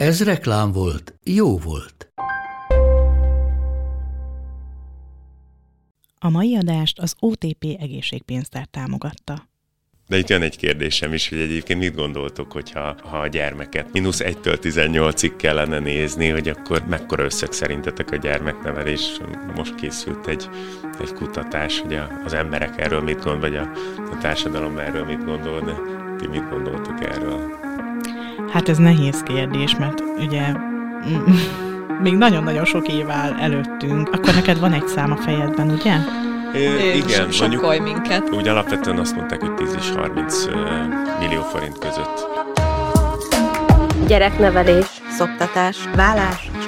Ez reklám volt, jó volt. A mai adást az OTP egészségpénztár támogatta. De itt jön egy kérdésem is, hogy egyébként mit gondoltok, hogyha ha a gyermeket mínusz 1-től 18-ig kellene nézni, hogy akkor mekkora összeg szerintetek a gyermeknevelés? Most készült egy, egy kutatás, hogy az emberek erről mit gondol, vagy a, a társadalom erről mit gondol, de ti mit gondoltok erről? Hát ez nehéz kérdés, mert ugye még nagyon-nagyon sok év áll előttünk. Akkor neked van egy szám a fejedben, ugye? É, igen, mondjuk minket. úgy alapvetően azt mondták, hogy 10 és 30 millió forint között. Gyereknevelés, szoptatás, vállás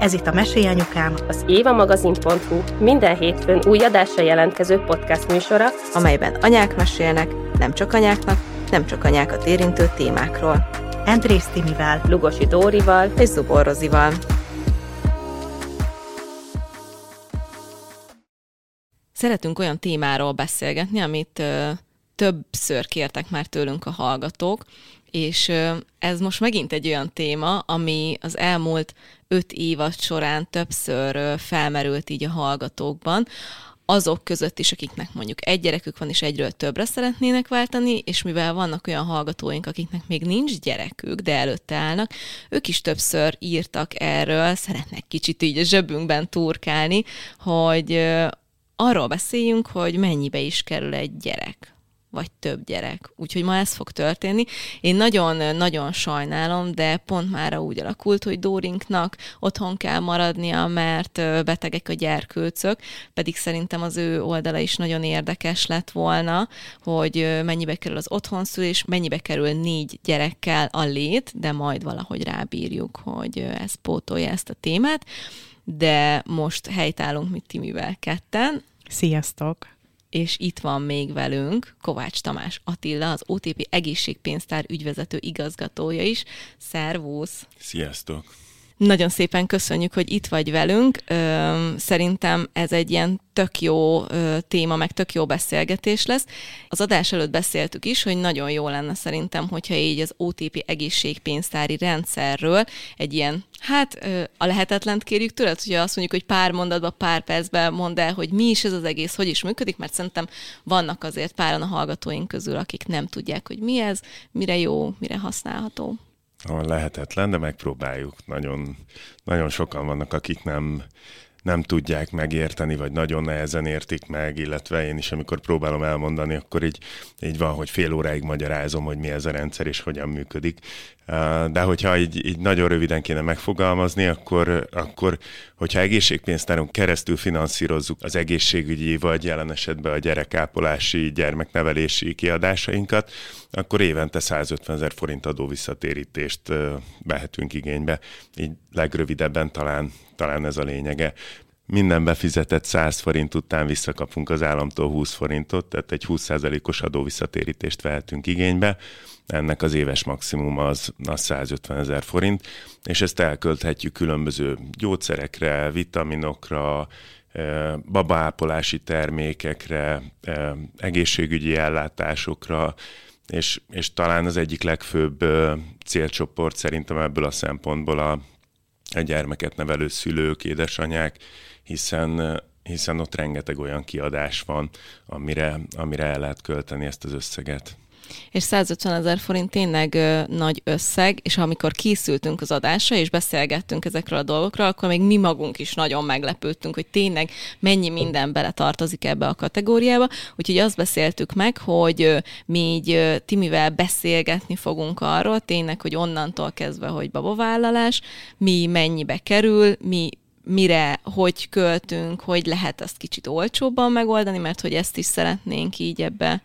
Ez itt a Mesélj Anyukám, az évamagazin.hu minden hétfőn új adásra jelentkező podcast műsora, amelyben anyák mesélnek, nem csak anyáknak, nem csak anyákat érintő témákról. Andrész Timivel, Lugosi Dórival. És Zubor Rozival. Szeretünk olyan témáról beszélgetni, amit ö, többször kértek már tőlünk a hallgatók, és ez most megint egy olyan téma, ami az elmúlt öt évad során többször felmerült így a hallgatókban, azok között is, akiknek mondjuk egy gyerekük van, és egyről többre szeretnének váltani, és mivel vannak olyan hallgatóink, akiknek még nincs gyerekük, de előtte állnak, ők is többször írtak erről, szeretnek kicsit így a zsebünkben turkálni, hogy arról beszéljünk, hogy mennyibe is kerül egy gyerek vagy több gyerek. Úgyhogy ma ez fog történni. Én nagyon-nagyon sajnálom, de pont már úgy alakult, hogy Dórinknak otthon kell maradnia, mert betegek a gyerkőcök, pedig szerintem az ő oldala is nagyon érdekes lett volna, hogy mennyibe kerül az otthonszülés, mennyibe kerül négy gyerekkel a lét, de majd valahogy rábírjuk, hogy ez pótolja ezt a témát de most helytállunk mit Timivel ketten. Sziasztok! És itt van még velünk Kovács Tamás Attila, az OTP egészségpénztár ügyvezető igazgatója is. Szervusz! Sziasztok! Nagyon szépen köszönjük, hogy itt vagy velünk. Szerintem ez egy ilyen tök jó téma, meg tök jó beszélgetés lesz. Az adás előtt beszéltük is, hogy nagyon jó lenne szerintem, hogyha így az OTP egészségpénztári rendszerről egy ilyen, hát a lehetetlent kérjük tőled, hogy azt mondjuk, hogy pár mondatban, pár percben mondd el, hogy mi is ez az egész, hogy is működik, mert szerintem vannak azért páran a hallgatóink közül, akik nem tudják, hogy mi ez, mire jó, mire használható lehetetlen, de megpróbáljuk. Nagyon, nagyon sokan vannak, akik nem, nem tudják megérteni, vagy nagyon nehezen értik meg, illetve én is, amikor próbálom elmondani, akkor így, így van, hogy fél óráig magyarázom, hogy mi ez a rendszer és hogyan működik. De hogyha így, így nagyon röviden kéne megfogalmazni, akkor, akkor hogyha egészségpénztáron keresztül finanszírozzuk az egészségügyi, vagy jelen esetben a gyerekápolási, gyermeknevelési kiadásainkat, akkor évente 150 ezer forint adó visszatérítést vehetünk igénybe. Így legrövidebben talán, talán ez a lényege minden befizetett 100 forint után visszakapunk az államtól 20 forintot, tehát egy 20%-os adóvisszatérítést vehetünk igénybe. Ennek az éves maximum az, az 150 ezer forint, és ezt elkölthetjük különböző gyógyszerekre, vitaminokra, babaápolási termékekre, egészségügyi ellátásokra, és, és talán az egyik legfőbb célcsoport szerintem ebből a szempontból a, a gyermeket nevelő szülők, édesanyák, hiszen hiszen ott rengeteg olyan kiadás van, amire, amire el lehet költeni ezt az összeget. És 150 ezer forint tényleg ö, nagy összeg, és amikor készültünk az adásra, és beszélgettünk ezekről a dolgokról, akkor még mi magunk is nagyon meglepődtünk, hogy tényleg mennyi minden bele tartozik ebbe a kategóriába. Úgyhogy azt beszéltük meg, hogy ö, mi így ö, Timivel beszélgetni fogunk arról, tényleg, hogy onnantól kezdve, hogy babavállalás, mi mennyibe kerül, mi mire, hogy költünk, hogy lehet ezt kicsit olcsóbban megoldani, mert hogy ezt is szeretnénk így ebbe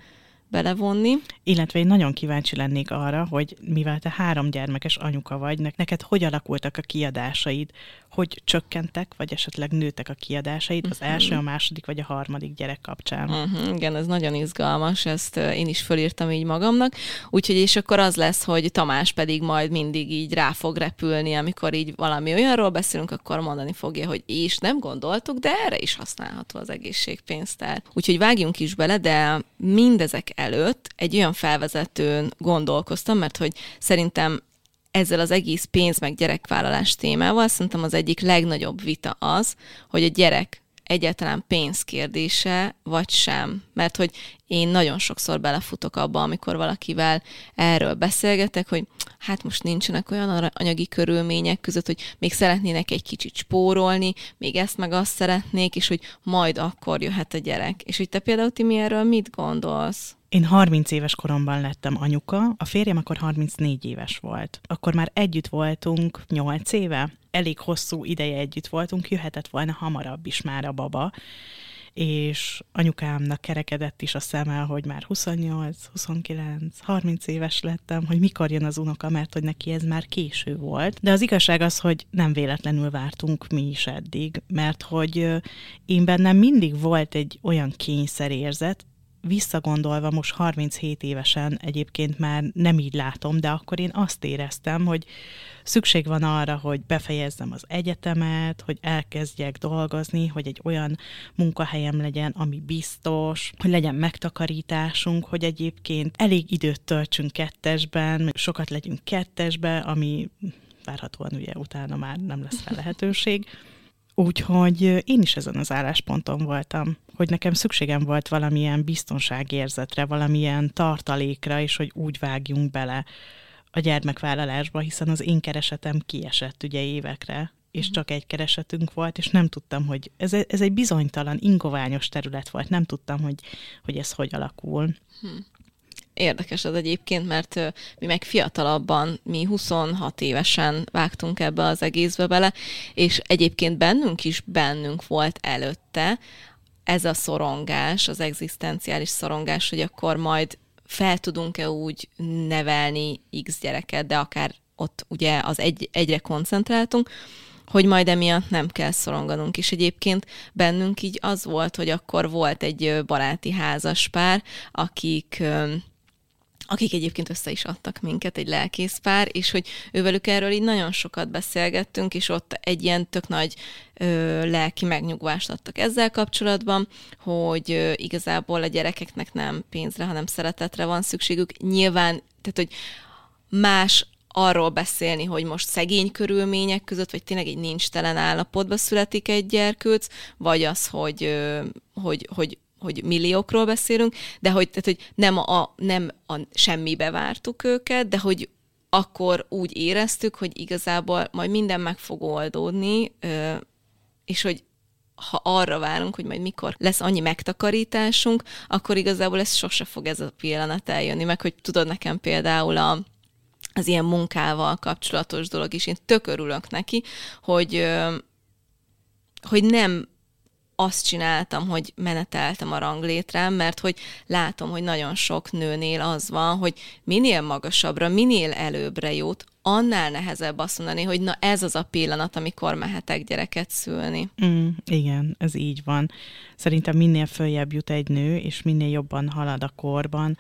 belevonni. Illetve én nagyon kíváncsi lennék arra, hogy mivel te három gyermekes anyuka vagy, neked hogy alakultak a kiadásaid, hogy csökkentek, vagy esetleg nőttek a kiadásaid az első, a második vagy a harmadik gyerek kapcsán. Uh-huh, igen, ez nagyon izgalmas, ezt én is fölírtam így magamnak. Úgyhogy és akkor az lesz, hogy Tamás pedig majd mindig így rá fog repülni, amikor így valami olyanról beszélünk, akkor mondani fogja, hogy és nem gondoltuk, de erre is használható az egészségpénztár. Úgyhogy vágjunk is bele, de mindezek előtt egy olyan felvezetőn gondolkoztam, mert hogy szerintem ezzel az egész pénz meg gyerekvállalás témával szerintem az egyik legnagyobb vita az, hogy a gyerek egyáltalán pénzkérdése, vagy sem. Mert hogy én nagyon sokszor belefutok abba, amikor valakivel erről beszélgetek, hogy hát most nincsenek olyan anyagi körülmények között, hogy még szeretnének egy kicsit spórolni, még ezt meg azt szeretnék, és hogy majd akkor jöhet a gyerek. És hogy te például, Timi, erről mit gondolsz? Én 30 éves koromban lettem anyuka, a férjem akkor 34 éves volt. Akkor már együtt voltunk 8 éve, elég hosszú ideje együtt voltunk, jöhetett volna hamarabb is már a baba, és anyukámnak kerekedett is a szeme, hogy már 28, 29, 30 éves lettem, hogy mikor jön az unoka, mert hogy neki ez már késő volt. De az igazság az, hogy nem véletlenül vártunk mi is eddig, mert hogy én bennem mindig volt egy olyan kényszerérzet, visszagondolva most 37 évesen egyébként már nem így látom, de akkor én azt éreztem, hogy szükség van arra, hogy befejezzem az egyetemet, hogy elkezdjek dolgozni, hogy egy olyan munkahelyem legyen, ami biztos, hogy legyen megtakarításunk, hogy egyébként elég időt töltsünk kettesben, sokat legyünk kettesbe, ami várhatóan ugye utána már nem lesz rá lehetőség. Úgyhogy én is ezen az állásponton voltam, hogy nekem szükségem volt valamilyen biztonságérzetre, valamilyen tartalékra, és hogy úgy vágjunk bele a gyermekvállalásba, hiszen az én keresetem kiesett ugye évekre, és mhm. csak egy keresetünk volt, és nem tudtam, hogy ez, ez egy bizonytalan, ingoványos terület volt, nem tudtam, hogy, hogy ez hogy alakul. Hm. Érdekes az egyébként, mert mi meg fiatalabban, mi 26 évesen vágtunk ebbe az egészbe bele, és egyébként bennünk is bennünk volt előtte ez a szorongás, az egzisztenciális szorongás, hogy akkor majd fel tudunk-e úgy nevelni X gyereket, de akár ott ugye az egy, egyre koncentráltunk, hogy majd emiatt nem kell szoronganunk. És egyébként bennünk így az volt, hogy akkor volt egy baráti házaspár, akik akik egyébként össze is adtak minket, egy lelkészpár, és hogy ővelük erről így nagyon sokat beszélgettünk, és ott egy ilyen tök nagy ö, lelki megnyugvást adtak ezzel kapcsolatban, hogy ö, igazából a gyerekeknek nem pénzre, hanem szeretetre van szükségük. Nyilván, tehát hogy más arról beszélni, hogy most szegény körülmények között, vagy tényleg egy nincs telen állapotba születik egy gyerkőc, vagy az, hogy, hogy, hogy hogy milliókról beszélünk, de hogy, tehát, hogy nem, a, nem a semmibe vártuk őket, de hogy akkor úgy éreztük, hogy igazából majd minden meg fog oldódni, és hogy ha arra várunk, hogy majd mikor lesz annyi megtakarításunk, akkor igazából ez sose fog ez a pillanat eljönni, meg hogy tudod nekem például a, az ilyen munkával kapcsolatos dolog is, én tök örülök neki, hogy, hogy nem azt csináltam, hogy meneteltem a ranglétrám, mert hogy látom, hogy nagyon sok nőnél az van, hogy minél magasabbra, minél előbbre jut, annál nehezebb azt mondani, hogy na ez az a pillanat, amikor mehetek gyereket szülni. Mm, igen, ez így van. Szerintem minél följebb jut egy nő, és minél jobban halad a korban,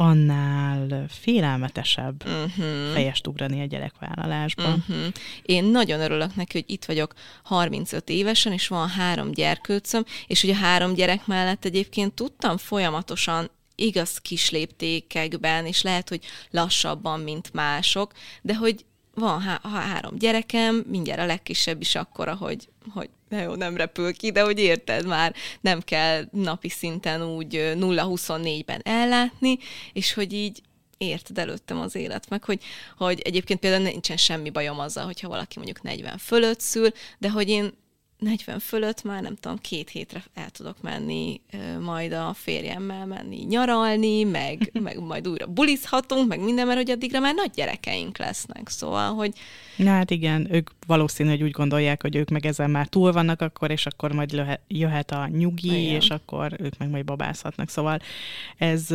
annál félelmetesebb uh-huh. fejest ugrani a gyerekvállalásban. Uh-huh. Én nagyon örülök neki, hogy itt vagyok 35 évesen, és van három gyerkőcöm, és hogy a három gyerek mellett egyébként tudtam folyamatosan igaz kis léptékekben, és lehet, hogy lassabban, mint mások, de hogy van há- három gyerekem, mindjárt a legkisebb is akkora, hogy, hogy na jó, nem repül ki, de hogy érted már, nem kell napi szinten úgy 0-24-ben ellátni, és hogy így érted előttem az élet, meg hogy, hogy egyébként például nincsen semmi bajom azzal, hogyha valaki mondjuk 40 fölött szül, de hogy én 40 fölött már nem tudom, két hétre el tudok menni majd a férjemmel menni nyaralni, meg, meg majd újra bulizhatunk, meg minden, mert hogy addigra már nagy gyerekeink lesznek, szóval, hogy... Na hát igen, ők valószínű, hogy úgy gondolják, hogy ők meg ezen már túl vannak akkor, és akkor majd jöhet a nyugi, igen. és akkor ők meg majd babázhatnak, szóval ez,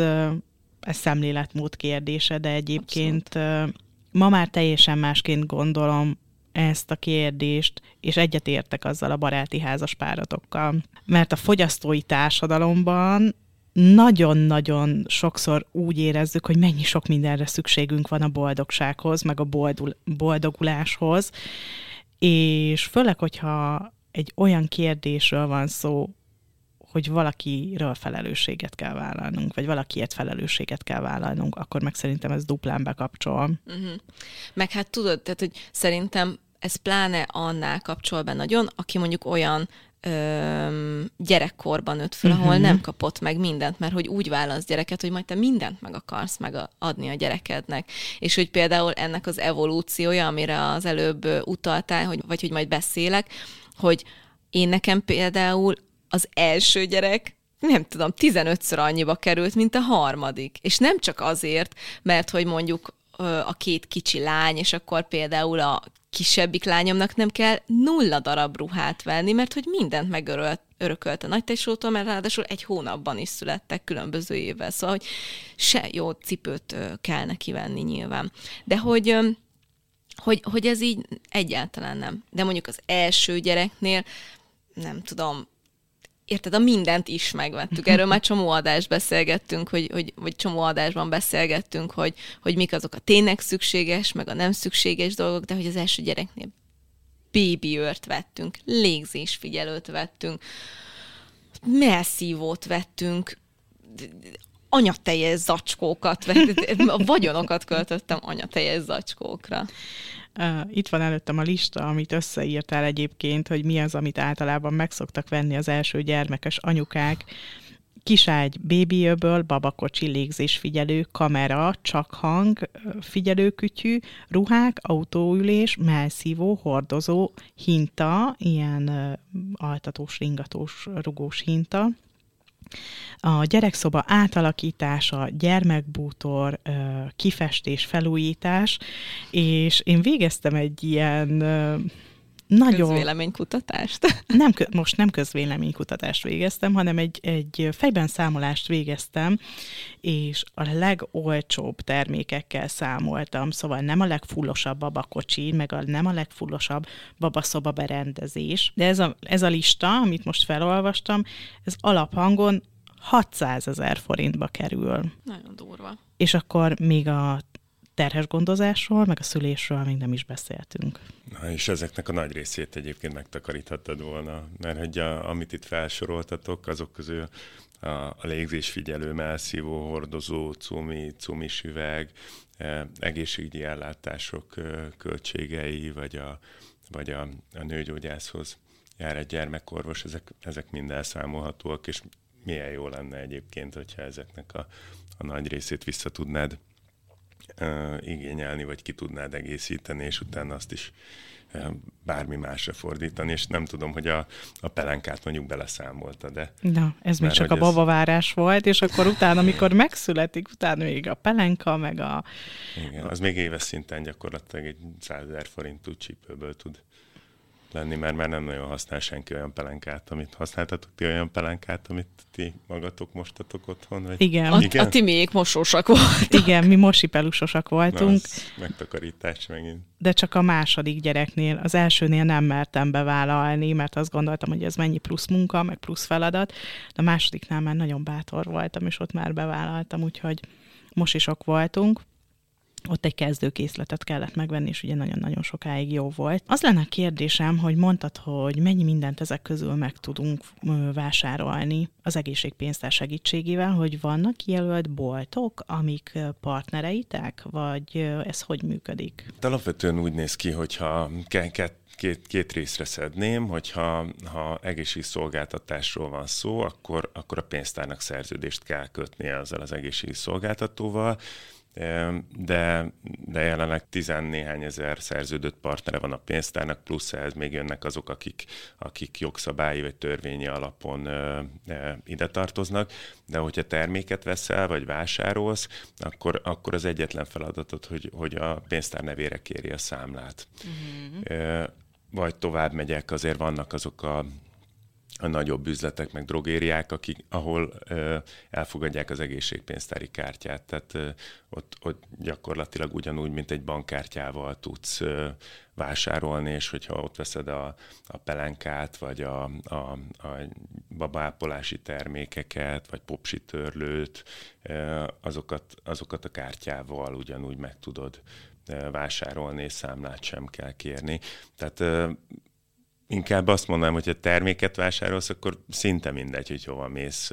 ez szemléletmód kérdése, de egyébként Abszolút. ma már teljesen másként gondolom ezt a kérdést, és egyetértek azzal a baráti házas páratokkal. Mert a fogyasztói társadalomban nagyon-nagyon sokszor úgy érezzük, hogy mennyi sok mindenre szükségünk van a boldogsághoz, meg a boldul, boldoguláshoz, és főleg, hogyha egy olyan kérdésről van szó, hogy valakiről felelősséget kell vállalnunk, vagy valakiért felelősséget kell vállalnunk, akkor meg szerintem ez duplán bekapcsol. Uh-huh. Meg hát tudod, tehát, hogy szerintem ez pláne annál kapcsol be nagyon, aki mondjuk olyan ö, gyerekkorban nőtt föl, ahol uh-huh. nem kapott meg mindent, mert hogy úgy válasz gyereket, hogy majd te mindent meg akarsz megadni a gyerekednek. És hogy például ennek az evolúciója, amire az előbb utaltál, hogy, vagy hogy majd beszélek, hogy én nekem például az első gyerek nem tudom, 15-ször annyiba került, mint a harmadik. És nem csak azért, mert hogy mondjuk a két kicsi lány, és akkor például a kisebbik lányomnak nem kell nulla darab ruhát venni, mert hogy mindent megörölt, örökölt a nagytesótól, mert ráadásul egy hónapban is születtek különböző évvel, szóval, hogy se jó cipőt kell neki venni nyilván. De hogy, hogy, hogy ez így egyáltalán nem. De mondjuk az első gyereknél, nem tudom, érted, a mindent is megvettük. Erről már csomó adást beszélgettünk, hogy, hogy, vagy csomó adásban beszélgettünk, hogy, hogy mik azok a tényleg szükséges, meg a nem szükséges dolgok, de hogy az első gyereknél őrt vettünk, légzésfigyelőt vettünk, melszívót vettünk, anyatejes zacskókat, a vagyonokat költöttem anyatejes zacskókra. Itt van előttem a lista, amit összeírtál egyébként, hogy mi az, amit általában megszoktak venni az első gyermekes anyukák. Kiságy bébiöböl, babakocsi, légzésfigyelő, kamera, csak hang, figyelőkütyű, ruhák, autóülés, melszívó, hordozó, hinta, ilyen altatós, ringatós, rugós hinta, a gyerekszoba átalakítása, gyermekbútor, kifestés, felújítás, és én végeztem egy ilyen nagyon... Közvéleménykutatást? Nem, most nem közvéleménykutatást végeztem, hanem egy, egy fejben számolást végeztem, és a legolcsóbb termékekkel számoltam, szóval nem a legfullosabb babakocsi, meg a, nem a legfullosabb babaszoba berendezés, de ez a, ez a lista, amit most felolvastam, ez alaphangon 600 ezer forintba kerül. Nagyon durva. És akkor még a terhes gondozásról, meg a szülésről még nem is beszéltünk. Na, és ezeknek a nagy részét egyébként megtakaríthattad volna, mert hogy a, amit itt felsoroltatok, azok közül a, a légzésfigyelő, melszívó, hordozó, cumi, cumis üveg, e, egészségügyi ellátások e, költségei, vagy a, vagy a, a nőgyógyászhoz jár egy gyermekorvos, ezek, ezek mind elszámolhatóak, és milyen jó lenne egyébként, hogyha ezeknek a, a nagy részét vissza tudnád uh, igényelni, vagy ki tudnád egészíteni, és utána azt is uh, bármi másra fordítani, és nem tudom, hogy a, a pelenkát mondjuk beleszámolta, de... Na, ez még csak a babavárás ez... volt, és akkor utána, amikor megszületik, utána még a pelenka, meg a... Igen, az még éves szinten gyakorlatilag egy 100 ezer forintú csípőből tud lenni, mert már nem nagyon használ senki olyan pelenkát, amit használtatok ti olyan pelenkát, amit ti magatok mostatok otthon? Vagy? Igen. A, Igen? a timék mosósak voltak. Igen, mi mosipelusosak voltunk. Na, megtakarítás megint. De csak a második gyereknél, az elsőnél nem mertem bevállalni, mert azt gondoltam, hogy ez mennyi plusz munka, meg plusz feladat. De a másodiknál már nagyon bátor voltam, és ott már bevállaltam, úgyhogy mosisok voltunk ott egy kezdőkészletet kellett megvenni, és ugye nagyon-nagyon sokáig jó volt. Az lenne a kérdésem, hogy mondtad, hogy mennyi mindent ezek közül meg tudunk vásárolni az egészségpénztár segítségével, hogy vannak kijelölt boltok, amik partnereitek, vagy ez hogy működik? Alapvetően úgy néz ki, hogyha két, két részre szedném, hogyha ha szolgáltatásról van szó, akkor, akkor a pénztárnak szerződést kell kötnie azzal az szolgáltatóval, de, de jelenleg tizennéhány ezer szerződött partnere van a pénztárnak, plusz ehhez még jönnek azok, akik, akik jogszabályi vagy törvényi alapon ö, ö, ide tartoznak, de hogyha terméket veszel, vagy vásárolsz, akkor, akkor az egyetlen feladatod, hogy, hogy a pénztár nevére kéri a számlát. Uh-huh. Vagy tovább megyek, azért vannak azok a a nagyobb üzletek, meg drogériák, akik, ahol ö, elfogadják az egészségpénztári kártyát. Tehát ö, ott, ott gyakorlatilag ugyanúgy, mint egy bankkártyával tudsz ö, vásárolni, és hogyha ott veszed a, a pelenkát, vagy a, a, a babápolási termékeket, vagy popsitörlőt, ö, azokat, azokat a kártyával ugyanúgy meg tudod vásárolni, és számlát sem kell kérni. Tehát inkább azt mondanám, hogy ha terméket vásárolsz, akkor szinte mindegy, hogy hova mész.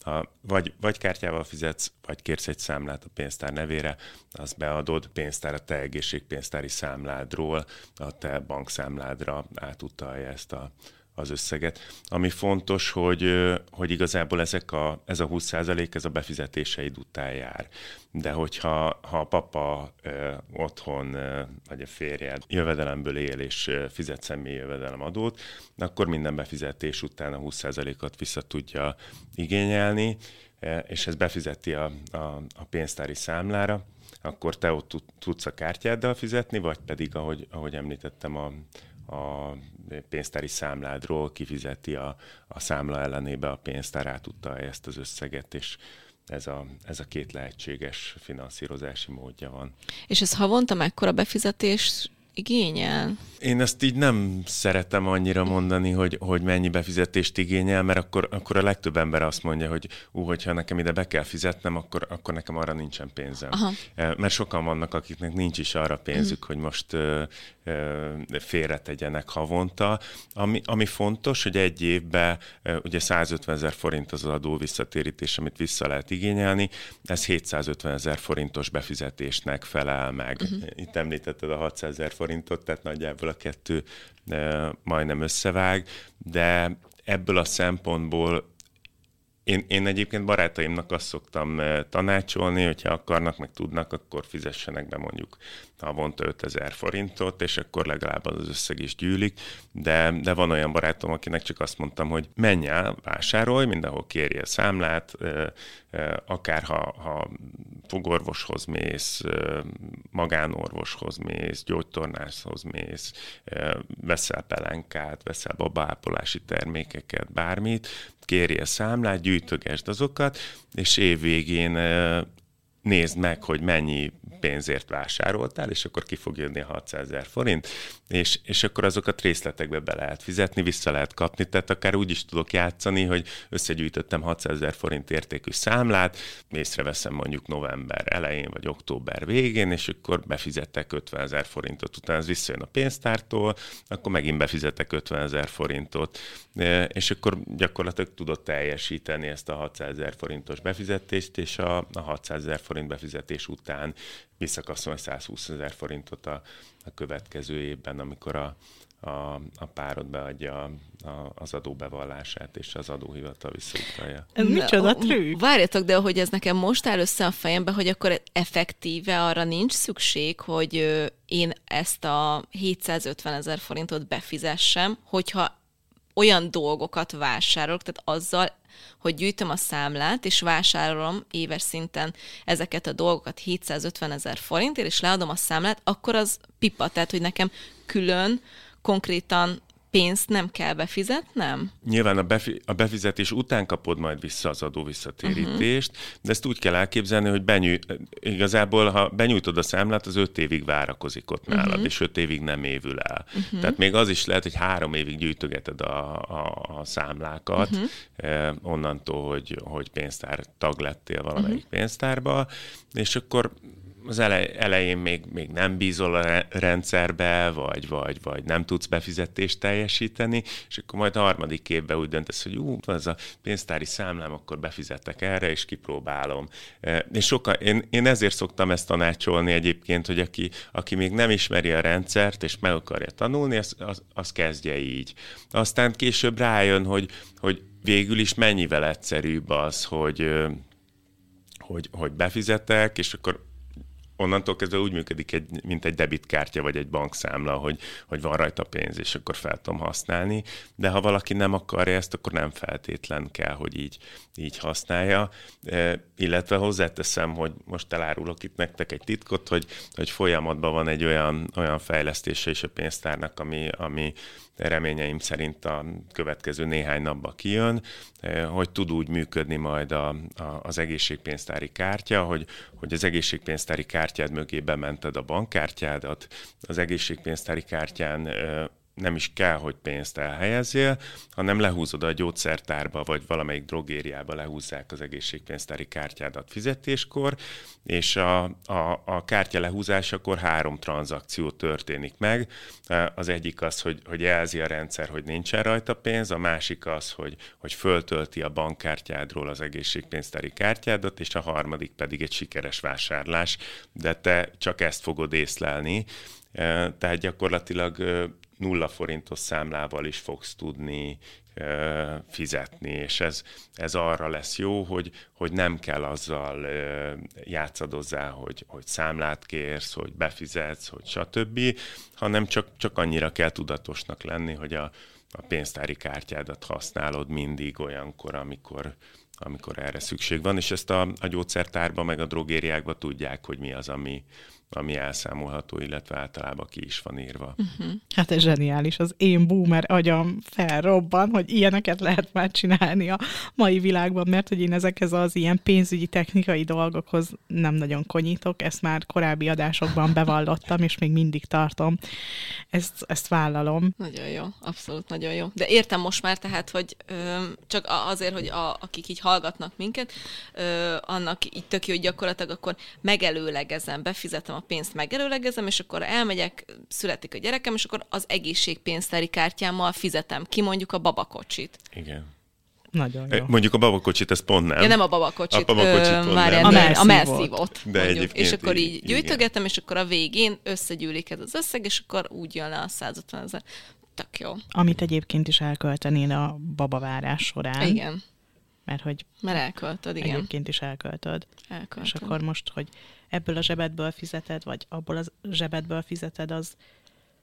Ha vagy, vagy kártyával fizetsz, vagy kérsz egy számlát a pénztár nevére, azt beadod, pénztár a te egészségpénztári számládról, a te bankszámládra átutalja ezt a, az összeget. Ami fontos, hogy, hogy igazából ezek a, ez a 20% ez a befizetéseid után jár. De hogyha ha a papa ö, otthon, ö, vagy a férjed jövedelemből él és fizet személyi jövedelemadót, akkor minden befizetés után a 20%-ot vissza tudja igényelni, és ez befizeti a, a, a pénztári számlára, akkor te ott tudsz a kártyáddal fizetni, vagy pedig, ahogy, ahogy említettem, a, a pénztári számládról kifizeti a, a számla ellenébe a pénztár átudta ezt az összeget, és ez a, ez a két lehetséges finanszírozási módja van. És ez havonta mekkora befizetés igényel? Én ezt így nem szeretem annyira mondani, hogy, hogy mennyi befizetést igényel, mert akkor, akkor a legtöbb ember azt mondja, hogy ú, hogyha nekem ide be kell fizetnem, akkor, akkor nekem arra nincsen pénzem. Aha. Mert sokan vannak, akiknek nincs is arra pénzük, uh-huh. hogy most félretegyenek havonta. Ami, ami fontos, hogy egy évben ugye 150 ezer forint az adó visszatérítés, amit vissza lehet igényelni, ez 750 ezer forintos befizetésnek felel meg. Uh-huh. Itt említetted a 600 ezer forintot, tehát nagyjából a kettő majdnem összevág, de ebből a szempontból én, én egyébként barátaimnak azt szoktam tanácsolni, hogyha akarnak, meg tudnak, akkor fizessenek be mondjuk havonta 5000 forintot, és akkor legalább az összeg is gyűlik, de, de van olyan barátom, akinek csak azt mondtam, hogy menj el, vásárolj, mindenhol kérje számlát, akár ha, ha fogorvoshoz mész, magánorvoshoz mész, gyógytornászhoz mész, veszel pelenkát, veszel babápolási termékeket, bármit, kérje számlát, gyűjtögesd azokat, és évvégén nézd meg, hogy mennyi pénzért vásároltál, és akkor ki fog jönni a 600 ezer forint, és, és akkor azokat részletekbe be lehet fizetni, vissza lehet kapni, tehát akár úgy is tudok játszani, hogy összegyűjtöttem 600 ezer forint értékű számlát, észreveszem mondjuk november elején vagy október végén, és akkor befizettek 50 ezer forintot, utána ez visszajön a pénztártól, akkor megint befizetek 50 ezer forintot, e, és akkor gyakorlatilag tudod teljesíteni ezt a 600 ezer forintos befizetést, és a, a 600 ezer forint befizetés után visszakaszolni 120 ezer forintot a, a következő évben, amikor a, a, a párod beadja a, a, az adóbevallását, és az adóhivatal visszautalja. Ez micsoda trükk? Várjatok, de hogy ez nekem most áll össze a fejembe, hogy akkor effektíve arra nincs szükség, hogy én ezt a 750 ezer forintot befizessem, hogyha olyan dolgokat vásárolok, tehát azzal hogy gyűjtöm a számlát, és vásárolom éves szinten ezeket a dolgokat 750 ezer forintért, és leadom a számlát, akkor az pipa, tehát hogy nekem külön konkrétan pénzt nem kell befizetnem? Nyilván a, befi- a befizetés után kapod majd vissza az adó visszatérítést, uh-huh. de ezt úgy kell elképzelni, hogy benyújt, igazából, ha benyújtod a számlát, az öt évig várakozik ott nálad, uh-huh. és öt évig nem évül el. Uh-huh. Tehát még az is lehet, hogy három évig gyűjtögeted a, a, a számlákat, uh-huh. eh, onnantól, hogy, hogy pénztár tag lettél valamelyik uh-huh. pénztárba, és akkor az elején még, még nem bízol a rendszerbe, vagy, vagy, vagy nem tudsz befizetést teljesíteni, és akkor majd a harmadik évben úgy döntesz, hogy ú, az a pénztári számlám, akkor befizetek erre, és kipróbálom. És sokan, én, én ezért szoktam ezt tanácsolni egyébként, hogy aki, aki még nem ismeri a rendszert, és meg akarja tanulni, az, az, az kezdje így. Aztán később rájön, hogy, hogy végül is mennyivel egyszerűbb az, hogy hogy, hogy befizetek, és akkor onnantól kezdve úgy működik, egy, mint egy debitkártya vagy egy bankszámla, hogy, hogy van rajta pénz, és akkor fel tudom használni. De ha valaki nem akarja ezt, akkor nem feltétlen kell, hogy így, így használja. E, illetve hozzáteszem, hogy most elárulok itt nektek egy titkot, hogy, hogy folyamatban van egy olyan, olyan fejlesztése is a pénztárnak, ami, ami reményeim szerint a következő néhány napban kijön, eh, hogy tud úgy működni majd a, a, az egészségpénztári kártya, hogy, hogy az egészségpénztári kártyád mögé bemented a bankkártyádat, az egészségpénztári kártyán eh, nem is kell, hogy pénzt elhelyezzél, hanem lehúzod a gyógyszertárba, vagy valamelyik drogériába lehúzzák az egészségpénztári kártyádat fizetéskor, és a, a, a kártya lehúzásakor három tranzakció történik meg. Az egyik az, hogy, hogy jelzi a rendszer, hogy nincsen rajta pénz, a másik az, hogy, hogy föltölti a bankkártyádról az egészségpénztári kártyádat, és a harmadik pedig egy sikeres vásárlás, de te csak ezt fogod észlelni. Tehát gyakorlatilag nulla forintos számlával is fogsz tudni fizetni, és ez, ez arra lesz jó, hogy, hogy nem kell azzal játszadozzá, hogy, hogy számlát kérsz, hogy befizetsz, hogy stb., hanem csak, csak annyira kell tudatosnak lenni, hogy a, a pénztári kártyádat használod mindig olyankor, amikor, amikor erre szükség van, és ezt a, a gyógyszertárban, meg a drogériákban tudják, hogy mi az, ami, ami elszámolható, illetve általában ki is van írva. Uh-huh. Hát ez zseniális, az én boomer agyam felrobban, hogy ilyeneket lehet már csinálni a mai világban, mert hogy én ezekhez az ilyen pénzügyi technikai dolgokhoz nem nagyon konyítok, ezt már korábbi adásokban bevallottam, és még mindig tartom. Ezt, ezt vállalom. Nagyon jó, abszolút nagyon jó. De értem most már tehát, hogy ö, csak azért, hogy a, akik így hallgatnak minket, ö, annak így tök jó, hogy gyakorlatilag akkor megelőlegezem, befizetem a a pénzt megelőlegezem, és akkor elmegyek, születik a gyerekem, és akkor az egészségpénztári kártyámmal fizetem ki mondjuk a babakocsit. Igen. Nagyon jó. Mondjuk a babakocsit, ez pont nem. Ja, nem a babakocsit, a, babakocsit ö, már nem. A, melszívót. a melszívót. De mondjuk. És akkor így gyűjtögetem, és akkor a végén összegyűlik ez az összeg, és akkor úgy jön le a 150 ezer. Tök jó. Amit egyébként is elköltenél a babavárás során. Igen. Mert hogy... Mert elköltöd, igen. Egyébként is elköltöd. Elköltöd. És akkor most, hogy ebből a zsebedből fizeted, vagy abból a zsebedből fizeted, az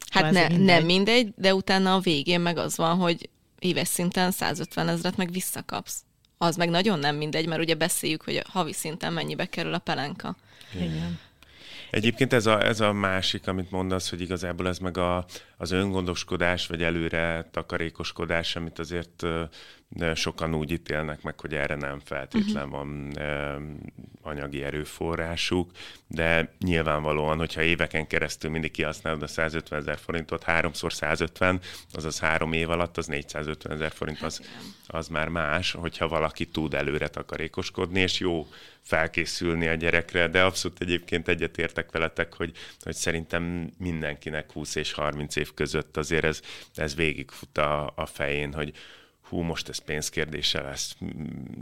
Hát ne, mindegy. nem mindegy, de utána a végén meg az van, hogy éves szinten 150 ezret meg visszakapsz. Az meg nagyon nem mindegy, mert ugye beszéljük, hogy havi szinten mennyibe kerül a pelenka. Igen. Egyébként ez a, ez a másik, amit mondasz, hogy igazából ez meg a, az öngondoskodás, vagy előre takarékoskodás, amit azért sokan úgy ítélnek meg, hogy erre nem feltétlen van anyagi erőforrásuk, de nyilvánvalóan, hogyha éveken keresztül mindig kihasználod a 150 ezer forintot, háromszor 150, azaz három év alatt, az 450 ezer forint, az, az már más, hogyha valaki tud előre takarékoskodni, és jó felkészülni a gyerekre, de abszolút egyébként egyetértek veletek, hogy, hogy szerintem mindenkinek 20 és 30 év között azért ez, ez végigfut a, a fején, hogy hú, most ez pénzkérdése lesz,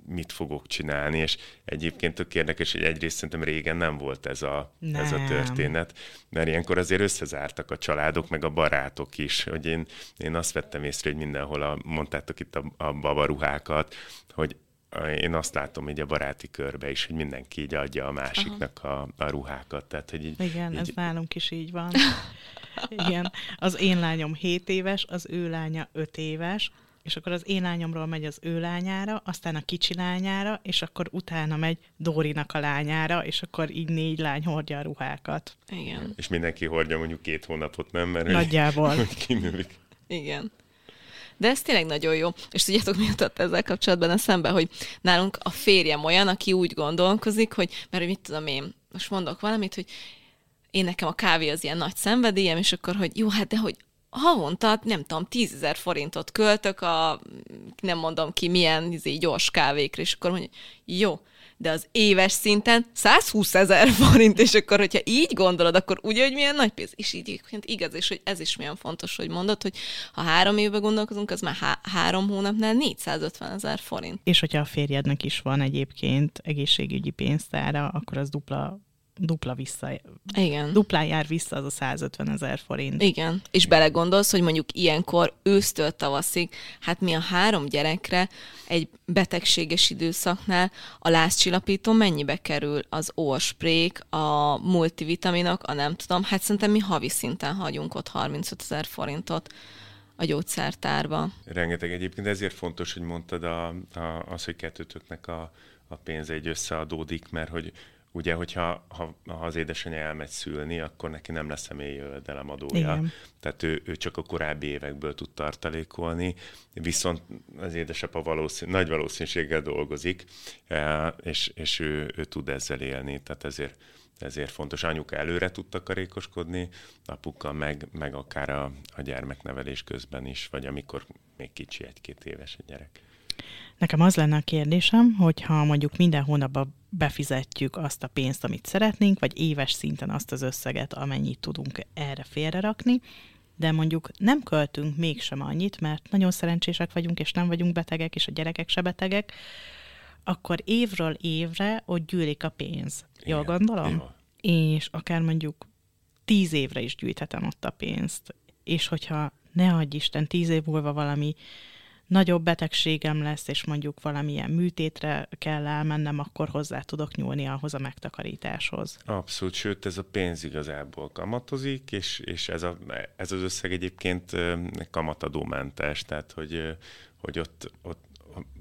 mit fogok csinálni, és egyébként tök érdekes, hogy egyrészt szerintem régen nem volt ez a, nem. ez a történet, mert ilyenkor azért összezártak a családok, meg a barátok is, hogy én, én azt vettem észre, hogy mindenhol a, mondtátok itt a, a babaruhákat, hogy én azt látom így a baráti körbe is, hogy mindenki így adja a másiknak a, a ruhákat. Tehát, hogy így, Igen, így... ez nálunk is így van. Igen, az én lányom 7 éves, az ő lánya 5 éves, és akkor az én lányomról megy az ő lányára, aztán a kicsi lányára, és akkor utána megy Dórinak a lányára, és akkor így négy lány hordja a ruhákat. Igen. És mindenki hordja mondjuk két hónapot, nem? Mert Nagyjából. Hogy kinőlik. Igen. De ez tényleg nagyon jó. És tudjátok, mi jutott ezzel kapcsolatban eszembe, hogy nálunk a férjem olyan, aki úgy gondolkozik, hogy, mert hogy mit tudom én, most mondok valamit, hogy én nekem a kávé az ilyen nagy szenvedélyem, és akkor, hogy jó, hát de hogy havonta, nem tudom, tízezer forintot költök a, nem mondom ki milyen izé, gyors kávékra, és akkor mondja, jó, de az éves szinten 120 ezer forint, és akkor, hogyha így gondolod, akkor ugye, hogy milyen nagy pénz. És így igaz, és hogy ez is milyen fontos, hogy mondod, hogy ha három évben gondolkozunk, az már há- három hónapnál 450 ezer forint. És hogyha a férjednek is van egyébként egészségügyi pénztára, akkor az dupla dupla vissza, Igen. duplán jár vissza az a 150 ezer forint. Igen, és belegondolsz, hogy mondjuk ilyenkor ősztől tavaszig, hát mi a három gyerekre egy betegséges időszaknál a lázcsillapító mennyibe kerül az orsprék, a multivitaminok, a nem tudom, hát szerintem mi havi szinten hagyunk ott 35 ezer forintot a gyógyszertárba. Rengeteg egyébként, ezért fontos, hogy mondtad a, a, az, hogy kettőtöknek a, a pénze egy összeadódik, mert hogy ugye, hogyha ha, ha az édesanyja elmegy szülni, akkor neki nem lesz személyi jövedelemadója. Igen. Tehát ő, ő csak a korábbi évekből tud tartalékolni, viszont az édesapa valószín, nagy valószínűséggel dolgozik, e, és, és ő, ő tud ezzel élni, tehát ezért ezért fontos. Anyuka előre tud takarékoskodni, apuka meg, meg akár a, a gyermeknevelés közben is, vagy amikor még kicsi egy-két éves a gyerek. Nekem az lenne a kérdésem, hogyha mondjuk minden hónapban befizetjük azt a pénzt, amit szeretnénk, vagy éves szinten azt az összeget, amennyit tudunk erre félrerakni, de mondjuk nem költünk mégsem annyit, mert nagyon szerencsések vagyunk, és nem vagyunk betegek, és a gyerekek se betegek, akkor évről évre ott gyűlik a pénz. Jól Igen, gondolom? Jó. És akár mondjuk tíz évre is gyűjthetem ott a pénzt. És hogyha ne adj Isten, tíz év múlva valami nagyobb betegségem lesz, és mondjuk valamilyen műtétre kell elmennem, akkor hozzá tudok nyúlni ahhoz a megtakarításhoz. Abszolút, sőt ez a pénz igazából kamatozik, és, és ez, a, ez az összeg egyébként kamatadómentes, tehát hogy, hogy ott, ott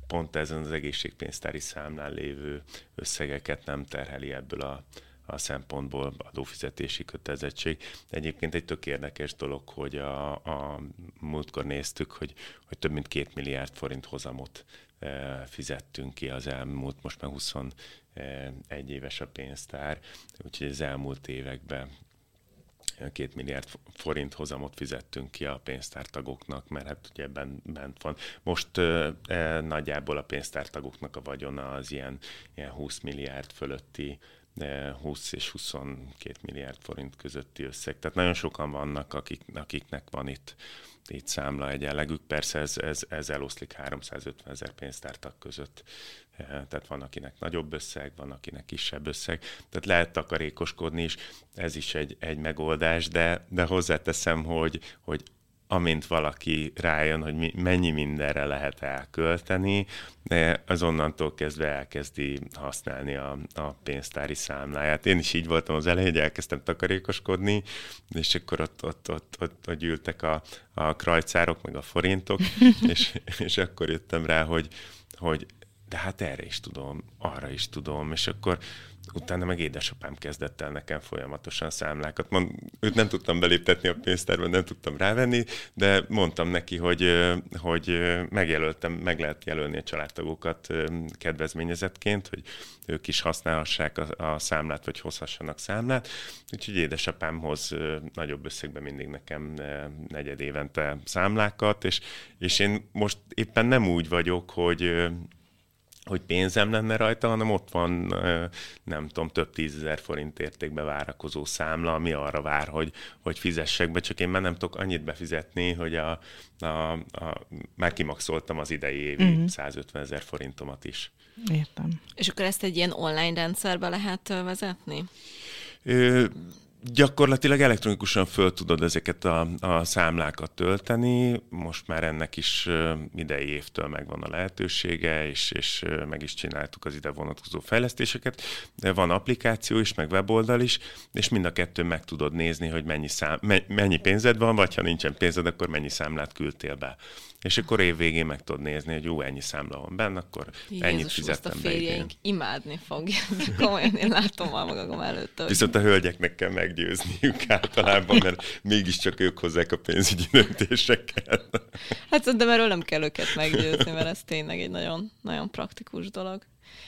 pont ezen az egészségpénztári számlán lévő összegeket nem terheli ebből a, a szempontból adófizetési kötelezettség. Egyébként egy tök érdekes dolog, hogy a, a múltkor néztük, hogy, hogy több mint két milliárd forint hozamot e, fizettünk ki az elmúlt, most már 21 éves a pénztár, úgyhogy az elmúlt években két milliárd forint hozamot fizettünk ki a pénztártagoknak, mert hát ugye ebben bent van. Most e, nagyjából a pénztártagoknak a vagyona az ilyen, ilyen 20 milliárd fölötti 20 és 22 milliárd forint közötti összeg. Tehát nagyon sokan vannak, akik, akiknek van itt, itt számla egyenlegük. Persze ez, ez, ez eloszlik 350 ezer pénztártak között. Eh, tehát van, akinek nagyobb összeg, van, akinek kisebb összeg. Tehát lehet takarékoskodni is, ez is egy, egy megoldás, de, de hozzáteszem, hogy, hogy amint valaki rájön, hogy mi, mennyi mindenre lehet elkölteni, de azonnantól kezdve elkezdi használni a, a pénztári számláját. Én is így voltam az elején, hogy elkezdtem takarékoskodni, és akkor ott, ott, ott, ott, ott gyűltek a, a krajcárok, meg a forintok, és, és akkor jöttem rá, hogy, hogy de hát erre is tudom, arra is tudom, és akkor utána meg édesapám kezdett el nekem folyamatosan számlákat. Mond, őt nem tudtam beléptetni a pénztárban, nem tudtam rávenni, de mondtam neki, hogy, hogy megjelöltem, meg lehet jelölni a családtagokat kedvezményezetként, hogy ők is használhassák a, a számlát, vagy hozhassanak számlát. Úgyhogy édesapám hoz nagyobb összegben mindig nekem negyed évente számlákat, és, és én most éppen nem úgy vagyok, hogy hogy pénzem lenne rajta, hanem ott van, nem tudom, több tízezer forint értékbe várakozó számla, ami arra vár, hogy, hogy fizessek be, csak én már nem tudok annyit befizetni, hogy a, a, a, már kimaxoltam az idei évi uh-huh. 150 ezer forintomat is. Értem. És akkor ezt egy ilyen online rendszerbe lehet vezetni? Ö, gyakorlatilag elektronikusan föl tudod ezeket a, a számlákat tölteni, most már ennek is idei évtől megvan a lehetősége, és, és meg is csináltuk az ide vonatkozó fejlesztéseket, van applikáció is, meg weboldal is, és mind a kettő meg tudod nézni, hogy mennyi, szám, mennyi pénzed van, vagy ha nincsen pénzed, akkor mennyi számlát küldtél be. És akkor év végén meg tudod nézni, hogy jó, ennyi számla van benne, akkor Jézus, ennyit fizettem be. Jézus, a imádni fogja. Komolyan én látom már magam előtt. Hogy... Viszont a hölgyeknek kell meggyőzniük általában, mert mégiscsak ők hozzák a pénzügyi döntéseket. Hát de erről nem kell őket meggyőzni, mert ez tényleg egy nagyon, nagyon praktikus dolog.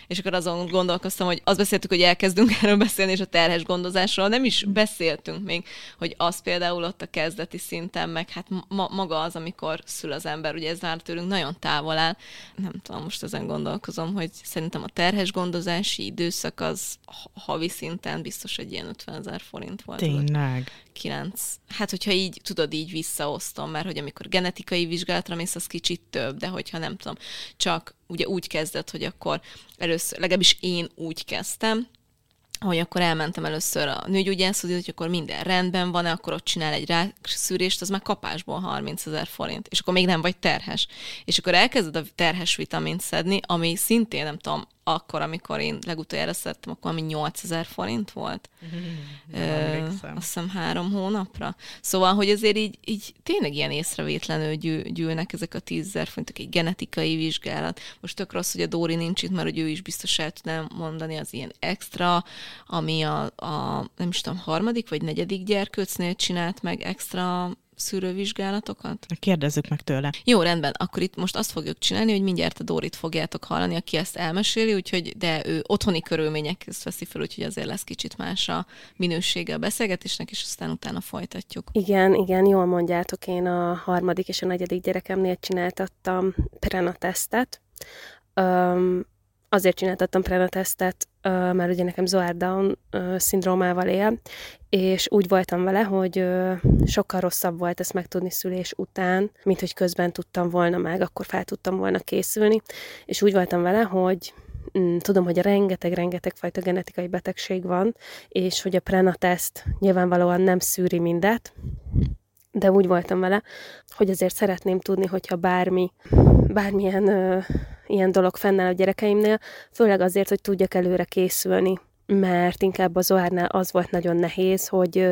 És akkor azon gondolkoztam, hogy azt beszéltük, hogy elkezdünk erről beszélni, és a terhes gondozásról nem is beszéltünk még, hogy az például ott a kezdeti szinten, meg hát ma- maga az, amikor szül az ember, ugye ez már tőlünk nagyon távol áll. Nem tudom, most ezen gondolkozom, hogy szerintem a terhes gondozási időszak az havi szinten biztos egy ilyen 50 ezer forint volt. Tényleg? 9. Hát, hogyha így, tudod, így visszaosztom, mert hogy amikor genetikai vizsgálatra mész, az kicsit több, de hogyha nem tudom, csak ugye úgy kezdett, hogy akkor először, legalábbis én úgy kezdtem, hogy akkor elmentem először a nőgyógyászhoz, hogy akkor minden rendben van-e, akkor ott csinál egy rászűrést, az már kapásból 30 ezer forint, és akkor még nem vagy terhes. És akkor elkezded a terhes vitamint szedni, ami szintén, nem tudom, akkor, amikor én legutoljára szedtem, akkor ami 8000 forint volt. Mm, Ö, azt hiszem három hónapra. Szóval, hogy azért így, így tényleg ilyen észrevétlenül gyű, gyűlnek ezek a 10.000 forintok, egy genetikai vizsgálat. Most tök rossz, hogy a Dóri nincs itt, mert hogy ő is biztos el tudná mondani az ilyen extra, ami a, a nem is tudom, harmadik vagy negyedik gyerkőcnél csinált meg extra szűrővizsgálatokat? Kérdezzük meg tőle. Jó, rendben. Akkor itt most azt fogjuk csinálni, hogy mindjárt a Dórit fogjátok hallani, aki ezt elmeséli, úgyhogy, de ő otthoni körülmények ezt veszi fel, úgyhogy azért lesz kicsit más a minősége a beszélgetésnek, és aztán utána folytatjuk. Igen, igen, jól mondjátok, én a harmadik és a negyedik gyerekemnél csináltattam prenatesztet. Um, azért csináltattam prenatesztet, mert ugye nekem Zohar Down szindrómával él, és úgy voltam vele, hogy sokkal rosszabb volt ezt megtudni szülés után, mint hogy közben tudtam volna meg, akkor fel tudtam volna készülni, és úgy voltam vele, hogy mm, tudom, hogy rengeteg-rengeteg fajta genetikai betegség van, és hogy a prenateszt nyilvánvalóan nem szűri mindet, de úgy voltam vele, hogy azért szeretném tudni, hogyha bármi, bármilyen ilyen dolog fennáll a gyerekeimnél, főleg azért, hogy tudjak előre készülni, mert inkább az Zoárnál az volt nagyon nehéz, hogy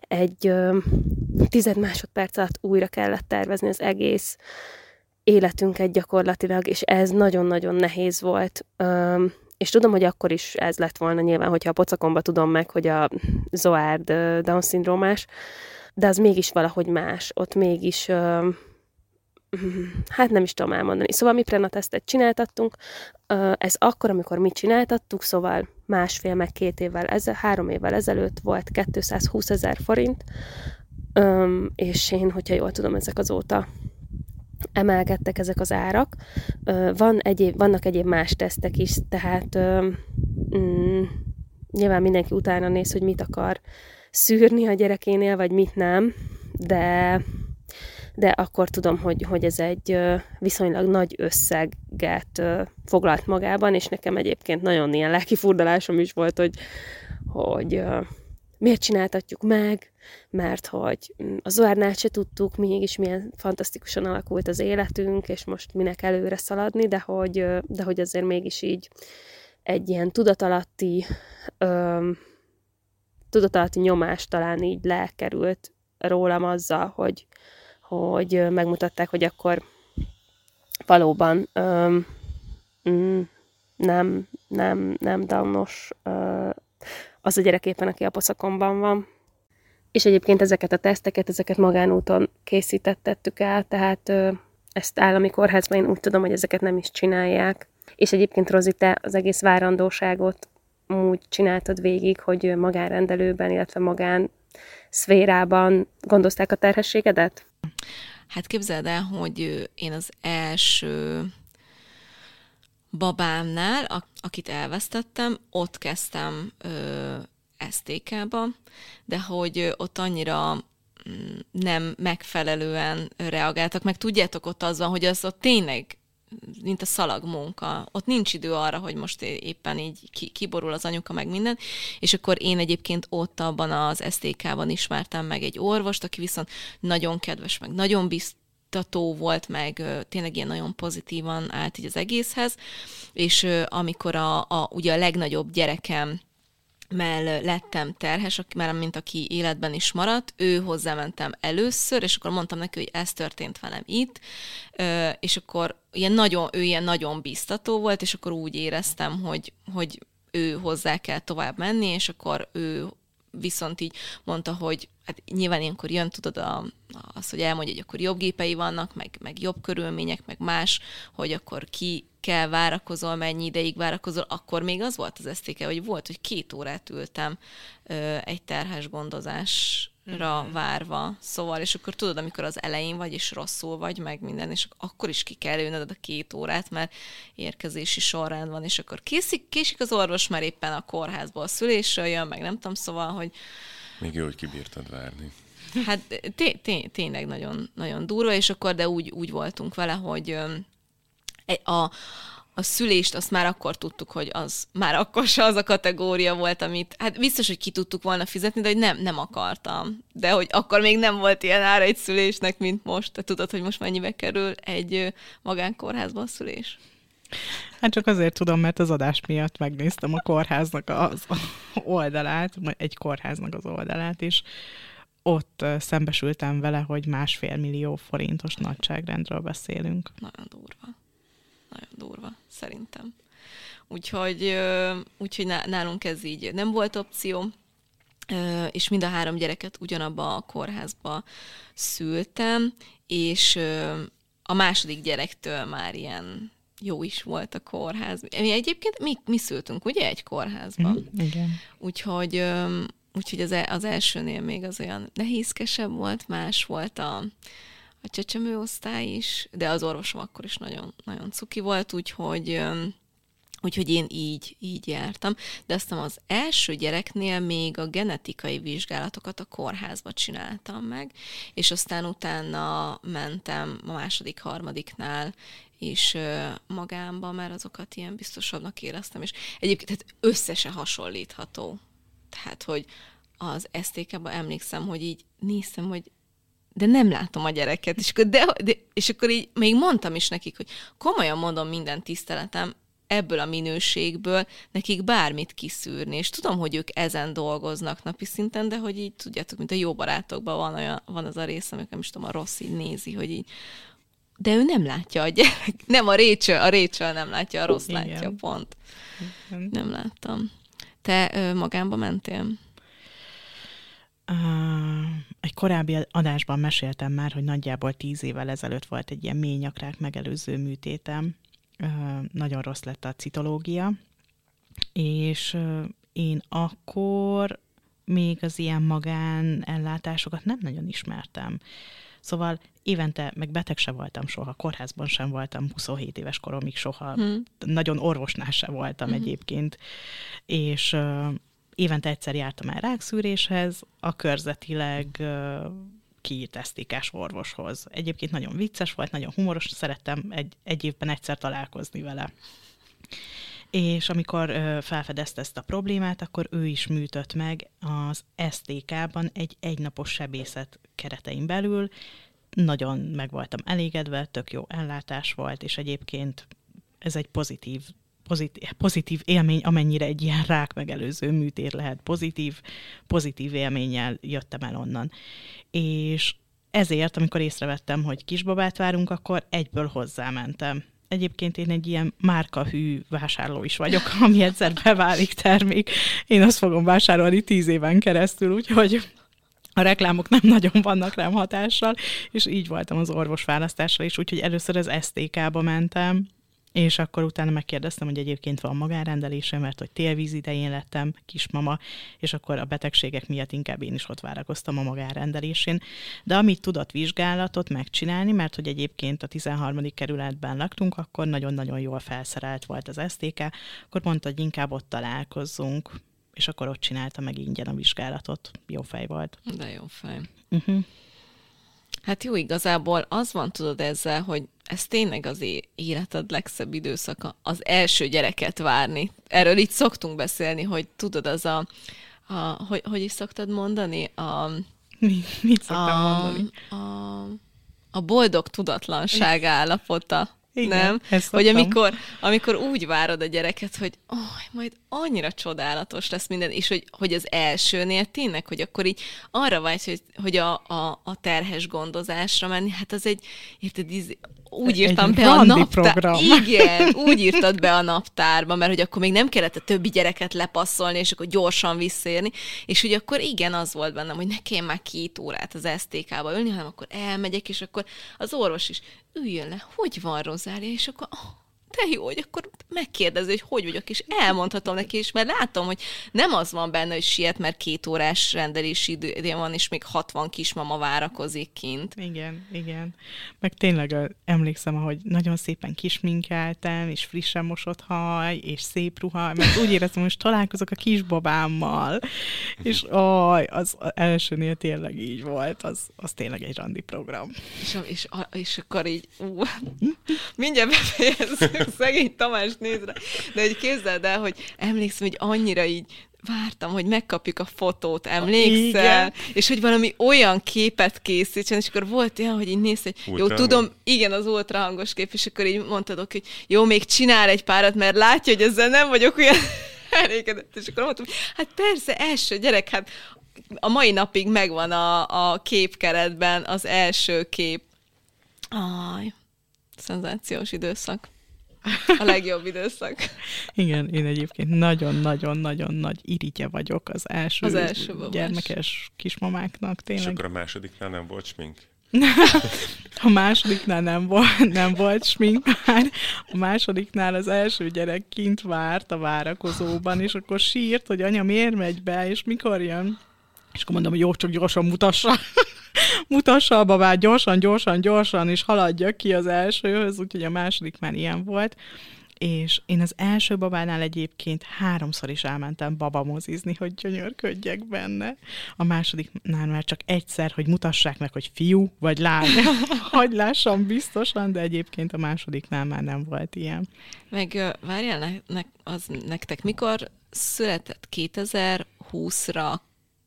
egy tized másodperc alatt újra kellett tervezni az egész életünket gyakorlatilag, és ez nagyon-nagyon nehéz volt. És tudom, hogy akkor is ez lett volna nyilván, hogyha a pocakomba tudom meg, hogy a Zoárd Down-szindrómás, de az mégis valahogy más. Ott mégis, hát nem is tudom elmondani. Szóval mi prenatesztet csináltattunk, ez akkor, amikor mi csináltattuk, szóval másfél, meg két évvel, ezel, három évvel ezelőtt volt 220 ezer forint, és én, hogyha jól tudom, ezek azóta emelkedtek ezek az árak. Van egyéb, vannak egyéb más tesztek is, tehát mm, nyilván mindenki utána néz, hogy mit akar szűrni a gyerekénél, vagy mit nem, de, de akkor tudom, hogy, hogy ez egy viszonylag nagy összeget foglalt magában, és nekem egyébként nagyon ilyen lelki furdalásom is volt, hogy, hogy miért csináltatjuk meg, mert hogy a Zoárnál se tudtuk, mégis milyen fantasztikusan alakult az életünk, és most minek előre szaladni, de hogy, de hogy azért mégis így egy ilyen tudatalatti tudatalatti nyomás talán így lekerült rólam azzal, hogy, hogy megmutatták, hogy akkor valóban öm, mm, nem, nem, nem downos az a gyerek éppen, aki a poszakomban van. És egyébként ezeket a teszteket, ezeket magánúton készítettettük el, tehát ö, ezt állami kórházban én úgy tudom, hogy ezeket nem is csinálják. És egyébként Rozi, az egész várandóságot úgy csináltad végig, hogy magánrendelőben, illetve magán szférában gondozták a terhességedet? Hát képzeld el, hogy én az első babámnál, akit elvesztettem, ott kezdtem ö, STK-ba, de hogy ott annyira mm, nem megfelelően reagáltak, meg tudjátok, ott az van, hogy az ott tényleg mint a szalag munka. Ott nincs idő arra, hogy most éppen így kiborul az anyuka, meg minden. És akkor én egyébként ott abban az STK-ban ismertem meg egy orvost, aki viszont nagyon kedves, meg nagyon biztató volt, meg tényleg ilyen nagyon pozitívan állt így az egészhez, és amikor a, a ugye a legnagyobb gyerekem mell lettem terhes, már mint aki életben is maradt, ő hozzámentem először, és akkor mondtam neki, hogy ez történt velem itt, és akkor ilyen nagyon, ő ilyen nagyon biztató volt, és akkor úgy éreztem, hogy, hogy ő hozzá kell tovább menni, és akkor ő viszont így mondta, hogy hát nyilván ilyenkor jön, tudod, a, az, hogy elmondja, hogy akkor jobb gépei vannak, meg, meg jobb körülmények, meg más, hogy akkor ki kell várakozol, mennyi ideig várakozol, akkor még az volt az esztéke, hogy volt, hogy két órát ültem ö, egy terhes gondozás ra mhm. várva, szóval, és akkor tudod, amikor az elején vagy, és rosszul vagy, meg minden, és akkor is ki kell ülnöd a két órát, mert érkezési sorrend van, és akkor késik, késik az orvos, mert éppen a kórházból a szülésről jön, meg nem tudom, szóval, hogy... Még jó, hogy kibírtad várni. Hát té- té- tényleg nagyon, nagyon durva, és akkor de úgy, úgy voltunk vele, hogy a, a szülést azt már akkor tudtuk, hogy az már akkor se az a kategória volt, amit, hát biztos, hogy ki tudtuk volna fizetni, de hogy nem, nem akartam. De hogy akkor még nem volt ilyen ára egy szülésnek, mint most. Te tudod, hogy most mennyibe kerül egy magánkórházban szülés? Hát csak azért tudom, mert az adás miatt megnéztem a kórháznak az oldalát, egy kórháznak az oldalát is. Ott szembesültem vele, hogy másfél millió forintos nagyságrendről beszélünk. Nagyon durva nagyon durva, szerintem. Úgyhogy, úgyhogy nálunk ez így nem volt opció, és mind a három gyereket ugyanabba a kórházba szültem, és a második gyerektől már ilyen jó is volt a kórház. Mi egyébként mi, mi szültünk, ugye, egy kórházban? Mm, igen. Úgyhogy, úgyhogy az, e, az elsőnél még az olyan nehézkesebb volt, más volt a, a csecsemő osztály is, de az orvosom akkor is nagyon, nagyon cuki volt, úgyhogy Úgyhogy én így, így jártam. De aztán az első gyereknél még a genetikai vizsgálatokat a kórházba csináltam meg, és aztán utána mentem a második, harmadiknál is magámba, mert azokat ilyen biztosabbnak éreztem, és egyébként tehát összesen hasonlítható. Tehát, hogy az STK-ban emlékszem, hogy így néztem, hogy de nem látom a gyereket. És akkor, de, de, és akkor így még mondtam is nekik, hogy komolyan mondom minden tiszteletem, ebből a minőségből nekik bármit kiszűrni, és tudom, hogy ők ezen dolgoznak napi szinten, de hogy így tudjátok, mint a jó barátokban van, olyan, van az a rész, amikor nem is tudom, a rossz így nézi, hogy így de ő nem látja a gyerek, nem a Rachel, a Rachel nem látja, a rossz Igen. látja, pont. Igen. Nem láttam. Te ö, magámba mentél? Egy korábbi adásban meséltem már, hogy nagyjából tíz évvel ezelőtt volt egy ilyen mély nyakrák megelőző műtétem. Nagyon rossz lett a citológia, és én akkor még az ilyen magán ellátásokat nem nagyon ismertem. Szóval évente, meg beteg se voltam soha, kórházban sem voltam, 27 éves koromig soha, hmm. nagyon orvosnál se voltam hmm. egyébként, és évente egyszer jártam el rákszűréshez, a körzetileg kiírt orvoshoz. Egyébként nagyon vicces volt, nagyon humoros, szerettem egy, egy évben egyszer találkozni vele. És amikor felfedezte ezt a problémát, akkor ő is műtött meg az STK-ban egy egynapos sebészet keretein belül. Nagyon meg voltam elégedve, tök jó ellátás volt, és egyébként ez egy pozitív pozitív, pozitív élmény, amennyire egy ilyen rák megelőző műtét lehet pozitív, pozitív élménnyel jöttem el onnan. És ezért, amikor észrevettem, hogy kisbabát várunk, akkor egyből hozzámentem. Egyébként én egy ilyen márkahű vásárló is vagyok, ami egyszer beválik termék. Én azt fogom vásárolni tíz éven keresztül, úgyhogy a reklámok nem nagyon vannak rám hatással, és így voltam az orvos választásra is, úgyhogy először az STK-ba mentem, és akkor utána megkérdeztem, hogy egyébként van magánrendelése, mert hogy télvíz idején lettem kismama, és akkor a betegségek miatt inkább én is ott várakoztam a magánrendelésén. De amit tudott vizsgálatot megcsinálni, mert hogy egyébként a 13. kerületben laktunk, akkor nagyon-nagyon jól felszerelt volt az STK, akkor mondta, hogy inkább ott találkozzunk, és akkor ott csinálta meg ingyen a vizsgálatot. Jó fej volt. De jó fej. Uh-huh. Hát jó, igazából az van, tudod ezzel, hogy ez tényleg az életed legszebb időszaka, az első gyereket várni. Erről itt szoktunk beszélni, hogy tudod, az a, a hogy, hogy is szoktad mondani? A, Mi, mit szoktam a, mondani? A, a boldog tudatlanság állapota. Igen, nem? Hogy amikor, amikor úgy várod a gyereket, hogy oh, majd annyira csodálatos lesz minden, és hogy, hogy az elsőnél tényleg, hogy akkor így arra vágysz, hogy, hogy a, a, a terhes gondozásra menni, hát az egy, érted, íz- úgy írtam be a randi naptár. program. Igen, úgy írtad be a naptárba, mert hogy akkor még nem kellett a többi gyereket lepasszolni, és akkor gyorsan visszérni, és hogy akkor igen, az volt bennem, hogy ne kelljen már két órát az STK-ba ülni, hanem akkor elmegyek, és akkor az orvos is üljön le, hogy van Rozália, és akkor oh, te jó, hogy akkor megkérdezi, hogy hogy vagyok, és elmondhatom neki is, mert látom, hogy nem az van benne, hogy siet, mert két órás rendelési idő van, és még 60 kismama várakozik kint. Igen, igen. Meg tényleg emlékszem, ahogy nagyon szépen kisminkeltem, és frissen mosott haj, és szép ruha, mert úgy éreztem, hogy most találkozok a kisbabámmal, és aj, az elsőnél tényleg így volt, az, az tényleg egy randi program. És, és, és akkor így, ú, mindjárt befejezzük, szegény Tamás nézre. De egy képzeld el, hogy emlékszem, hogy annyira így vártam, hogy megkapjuk a fotót, emlékszel? Igen. És hogy valami olyan képet készítsen, és akkor volt olyan, hogy így néz, hogy jó, Ultrahangos. tudom, igen, az ultrahangos kép, és akkor így mondtad, hogy jó, még csinál egy párat, mert látja, hogy ezzel nem vagyok olyan elégedett. És akkor mondtam, hogy hát persze, első gyerek, hát a mai napig megvan a, a képkeretben az első kép. Aj, szenzációs időszak. A legjobb időszak. Igen, én egyébként nagyon-nagyon-nagyon nagy irigye vagyok az első, Az első babás. gyermekes kismamáknak, És tényleg. akkor a másodiknál nem volt smink? A másodiknál nem volt, nem volt smink már. A másodiknál az első gyerek kint várt a várakozóban, és akkor sírt, hogy anya miért megy be, és mikor jön. És akkor mondom, hogy jó, csak gyorsan mutassa. Mutassa a babát gyorsan, gyorsan, gyorsan, és haladja ki az elsőhöz, úgyhogy a második már ilyen volt. És én az első babánál egyébként háromszor is elmentem babamozizni, hogy gyönyörködjek benne. A másodiknál már csak egyszer, hogy mutassák meg, hogy fiú vagy lány. hogy lássam biztosan, de egyébként a másodiknál már nem volt ilyen. Meg várjál, ne, ne, az nektek mikor született 2020-ra,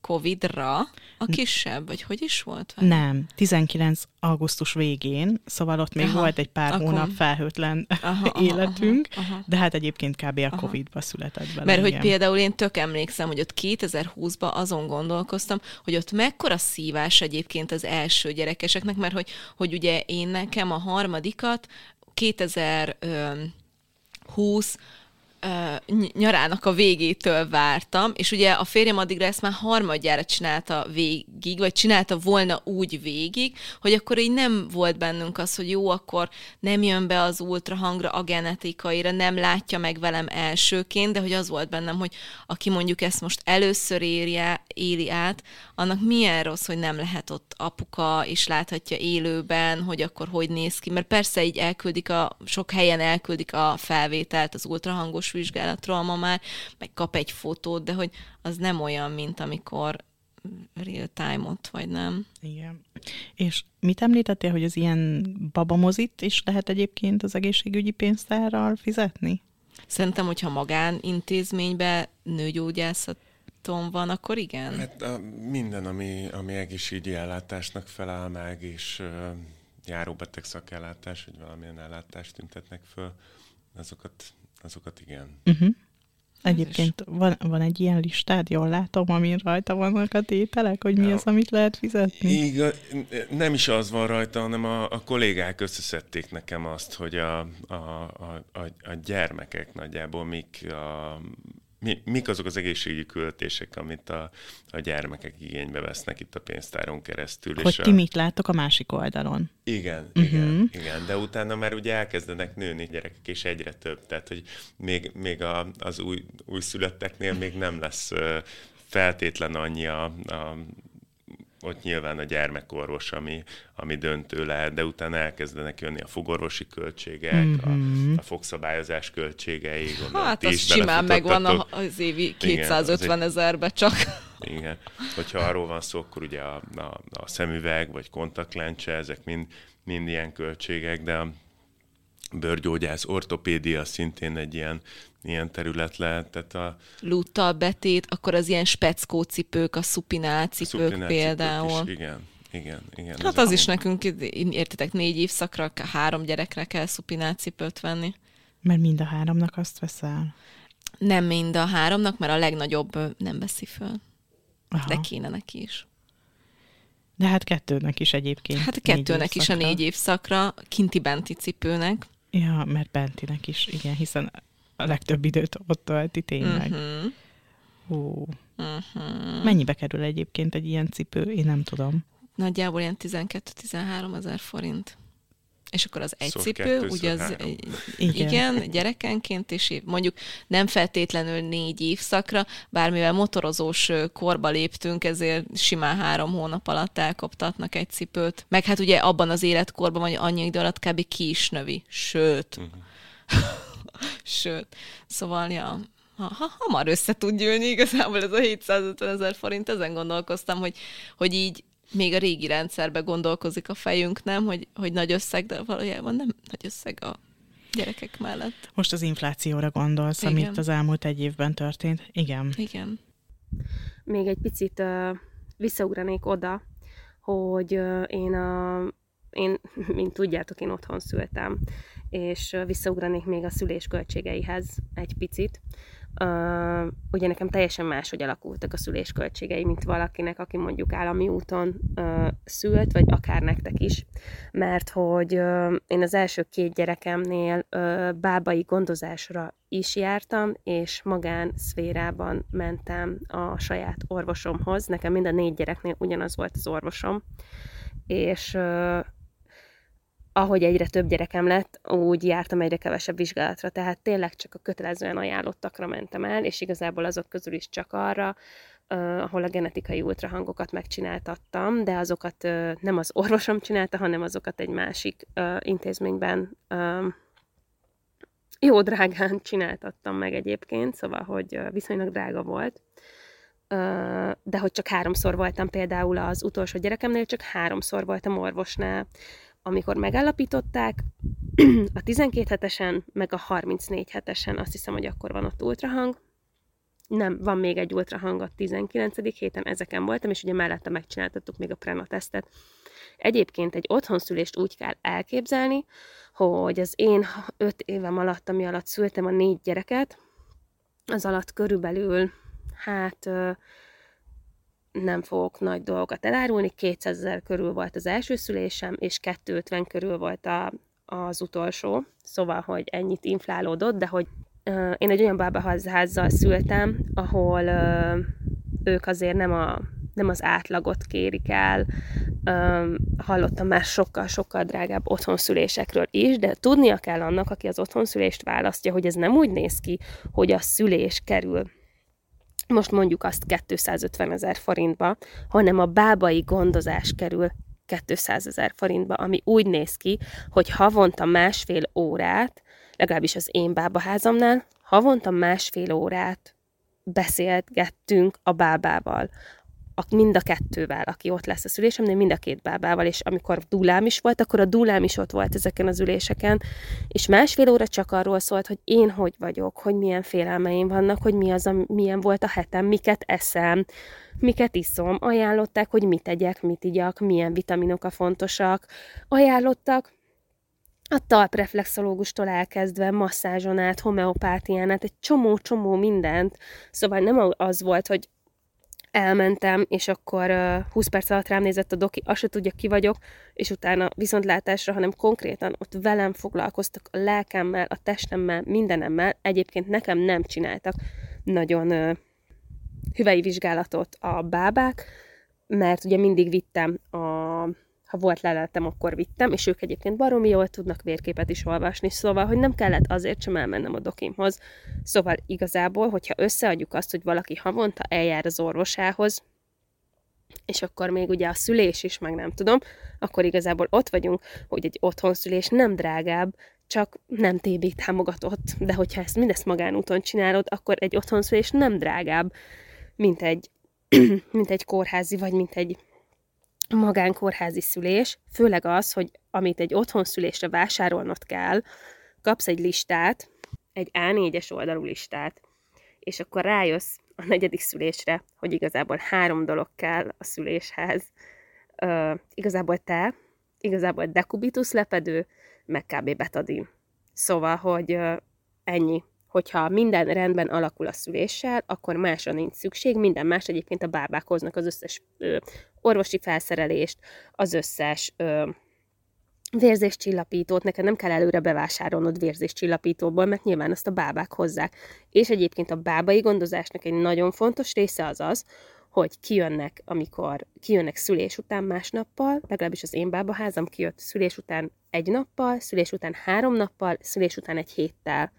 Covid-ra a kisebb, vagy hogy is volt? Vagy? Nem, 19. augusztus végén, szóval ott még aha, volt egy pár akkor... hónap felhőtlen aha, életünk, aha, aha, aha. de hát egyébként kb. a aha. Covid-ba született bele. Mert igen. hogy például én tök emlékszem, hogy ott 2020-ban azon gondolkoztam, hogy ott mekkora szívás egyébként az első gyerekeseknek, mert hogy, hogy ugye én nekem a harmadikat 2000 20 uh, nyarának a végétől vártam, és ugye a férjem addigra ezt már harmadjára csinálta végig, vagy csinálta volna úgy végig, hogy akkor így nem volt bennünk az, hogy jó, akkor nem jön be az ultrahangra, a genetikaira, nem látja meg velem elsőként, de hogy az volt bennem, hogy aki mondjuk ezt most először érje, éli át, annak milyen rossz, hogy nem lehet ott apuka, és láthatja élőben, hogy akkor hogy néz ki, mert persze így elküldik a, sok helyen elküldik a felvételt, az ultrahangos vizsgálatról ma már, meg kap egy fotót, de hogy az nem olyan, mint amikor real time ott vagy, nem? Igen. És mit említettél, hogy az ilyen babamozit is lehet egyébként az egészségügyi pénztárral fizetni? Szerintem, hogyha magánintézménybe nőgyógyászaton van, akkor igen. Hát a, minden, ami, ami egészségügyi ellátásnak feláll meg, és uh, járóbeteg szakellátás, vagy valamilyen ellátást tüntetnek föl, azokat, azokat igen. Uh-huh. Egyébként van, van egy ilyen listád, jól látom, amin rajta vannak a tételek, hogy mi Ja. az, amit lehet fizetni? Iga, nem is az van rajta, hanem a, a kollégák összeszedték nekem azt, hogy a, a, a, a, a gyermekek nagyjából mik, a, mi, mik azok az egészségügyi költések, amit a, a gyermekek igénybe vesznek itt a pénztáron keresztül. Hogy a, ti mit látok a másik oldalon? Igen, Mhm. igen, igen, de utána már ugye elkezdenek nőni gyerekek, és egyre több, tehát hogy még, még a, az új, újszülötteknél még nem lesz feltétlen annyi a, a ott nyilván a gyermekorvos, ami, ami döntő lehet, de utána elkezdenek jönni a fogorvosi költségek, mm-hmm. a, a fogszabályozás költségei. Gondolom, Hát az simán megvan az évi Igen, 250 ezerbe csak. Igen. Hogyha arról van szó, akkor ugye a, a, a szemüveg vagy kontaktlencse, ezek mind, mind ilyen költségek, de bőrgyógyász, ortopédia szintén egy ilyen, ilyen terület lehet. Tehát a Luttal betét, akkor az ilyen speckó cipők, a szupinál cipők szuplinál például. cipők Is, igen, Igen, igen. Hát az is nekünk, értitek, négy évszakra, három gyerekre kell szupinácipőt venni. Mert mind a háromnak azt veszel? Nem mind a háromnak, mert a legnagyobb nem veszi föl. Aha. De kéne neki is. De hát kettőnek is egyébként. Hát kettőnek is a négy évszakra, kinti-benti cipőnek. Ja, mert bentinek is, igen, hiszen a legtöbb időt ott tölti tényleg. Uh-huh. Hú. Uh-huh. Mennyibe kerül egyébként egy ilyen cipő? Én nem tudom. Nagyjából ilyen 12-13 ezer forint. És akkor az egy szóval cipő, ugye az igen. igen, gyerekenként, és mondjuk nem feltétlenül négy évszakra, bármivel motorozós korba léptünk, ezért simán három hónap alatt elkoptatnak egy cipőt. Meg hát ugye abban az életkorban, vagy annyi idő alatt kb. ki is növi. Sőt. Uh-huh. Sőt. Szóval, ja, ha, ha, hamar össze tud gyűlni igazából ez a 750 ezer forint, ezen gondolkoztam, hogy, hogy így még a régi rendszerbe gondolkozik a fejünk, nem? Hogy, hogy nagy összeg, de valójában nem nagy összeg a gyerekek mellett. Most az inflációra gondolsz, Igen. amit az elmúlt egy évben történt. Igen. Igen. Még egy picit uh, visszaugranék oda, hogy uh, én, a, én, mint tudjátok, én otthon szültem, és visszaugranék még a szülés költségeihez egy picit. Uh, ugye nekem teljesen máshogy alakultak a szülésköltségei, mint valakinek, aki mondjuk állami úton uh, szült, vagy akár nektek is, mert hogy uh, én az első két gyerekemnél uh, bábai gondozásra is jártam, és magán szférában mentem a saját orvosomhoz. Nekem mind a négy gyereknél ugyanaz volt az orvosom, és uh, ahogy egyre több gyerekem lett, úgy jártam egyre kevesebb vizsgálatra, tehát tényleg csak a kötelezően ajánlottakra mentem el, és igazából azok közül is csak arra, uh, ahol a genetikai ultrahangokat megcsináltattam, de azokat uh, nem az orvosom csinálta, hanem azokat egy másik uh, intézményben uh, jó drágán csináltattam meg egyébként, szóval, hogy viszonylag drága volt. De hogy csak háromszor voltam például az utolsó gyerekemnél, csak háromszor voltam orvosnál, amikor megállapították, a 12 hetesen, meg a 34 hetesen, azt hiszem, hogy akkor van ott ultrahang. Nem, van még egy ultrahang a 19. héten, ezeken voltam, és ugye mellette megcsináltattuk még a prenatesztet. Egyébként egy otthonszülést úgy kell elképzelni, hogy az én öt évem alatt, ami alatt szültem a négy gyereket, az alatt körülbelül, hát nem fogok nagy dolgokat elárulni, 200 ezer körül volt az első szülésem, és 250 körül volt a, az utolsó, szóval, hogy ennyit inflálódott, de hogy uh, én egy olyan bábaházzal szültem, ahol uh, ők azért nem, a, nem az átlagot kérik el, um, hallottam már sokkal-sokkal drágább otthonszülésekről is, de tudnia kell annak, aki az otthonszülést választja, hogy ez nem úgy néz ki, hogy a szülés kerül most mondjuk azt 250 ezer forintba, hanem a bábai gondozás kerül 200 ezer forintba, ami úgy néz ki, hogy havonta másfél órát, legalábbis az én bábaházamnál, havonta másfél órát beszélgettünk a bábával a, mind a kettővel, aki ott lesz a szülésemnél, mind a két bábával, és amikor dúlám is volt, akkor a dúlám is ott volt ezeken az üléseken, és másfél óra csak arról szólt, hogy én hogy vagyok, hogy milyen félelmeim vannak, hogy mi az, a, milyen volt a hetem, miket eszem, miket iszom, ajánlották, hogy mit tegyek, mit igyak, milyen vitaminok a fontosak, ajánlottak, a talpreflexológustól elkezdve, masszázson át, egy csomó-csomó mindent. Szóval nem az volt, hogy elmentem, és akkor uh, 20 perc alatt rám nézett a doki, azt se tudja, ki vagyok, és utána viszontlátásra, hanem konkrétan ott velem foglalkoztak a lelkemmel, a testemmel, mindenemmel. Egyébként nekem nem csináltak nagyon uh, hüvei vizsgálatot a bábák, mert ugye mindig vittem a ha volt leletem, akkor vittem, és ők egyébként baromi jól tudnak vérképet is olvasni, szóval, hogy nem kellett azért sem elmennem a dokimhoz. Szóval igazából, hogyha összeadjuk azt, hogy valaki havonta eljár az orvosához, és akkor még ugye a szülés is, meg nem tudom, akkor igazából ott vagyunk, hogy egy otthonszülés nem drágább, csak nem TB támogatott, de hogyha ezt mindezt magánúton csinálod, akkor egy otthonszülés nem drágább, mint egy, mint egy kórházi, vagy mint egy magánkórházi szülés, főleg az, hogy amit egy otthonszülésre vásárolnod kell, kapsz egy listát, egy A4-es oldalú listát, és akkor rájössz a negyedik szülésre, hogy igazából három dolog kell a szüléshez. ö, igazából te, igazából dekubitus lepedő, meg kb. betadin. Szóval, hogy ö, ennyi. Hogyha minden rendben alakul a szüléssel, akkor másra nincs szükség, minden más egyébként a bábák hoznak az összes ö, orvosi felszerelést, az összes ö, vérzéscsillapítót, neked nem kell előre bevásárolnod vérzéscsillapítóból, mert nyilván azt a bábák hozzák. És egyébként a bábai gondozásnak egy nagyon fontos része az az, hogy kijönnek, amikor kijönnek szülés után másnappal, legalábbis az én bábaházam kijött szülés után egy nappal, szülés után három nappal, szülés után egy héttel.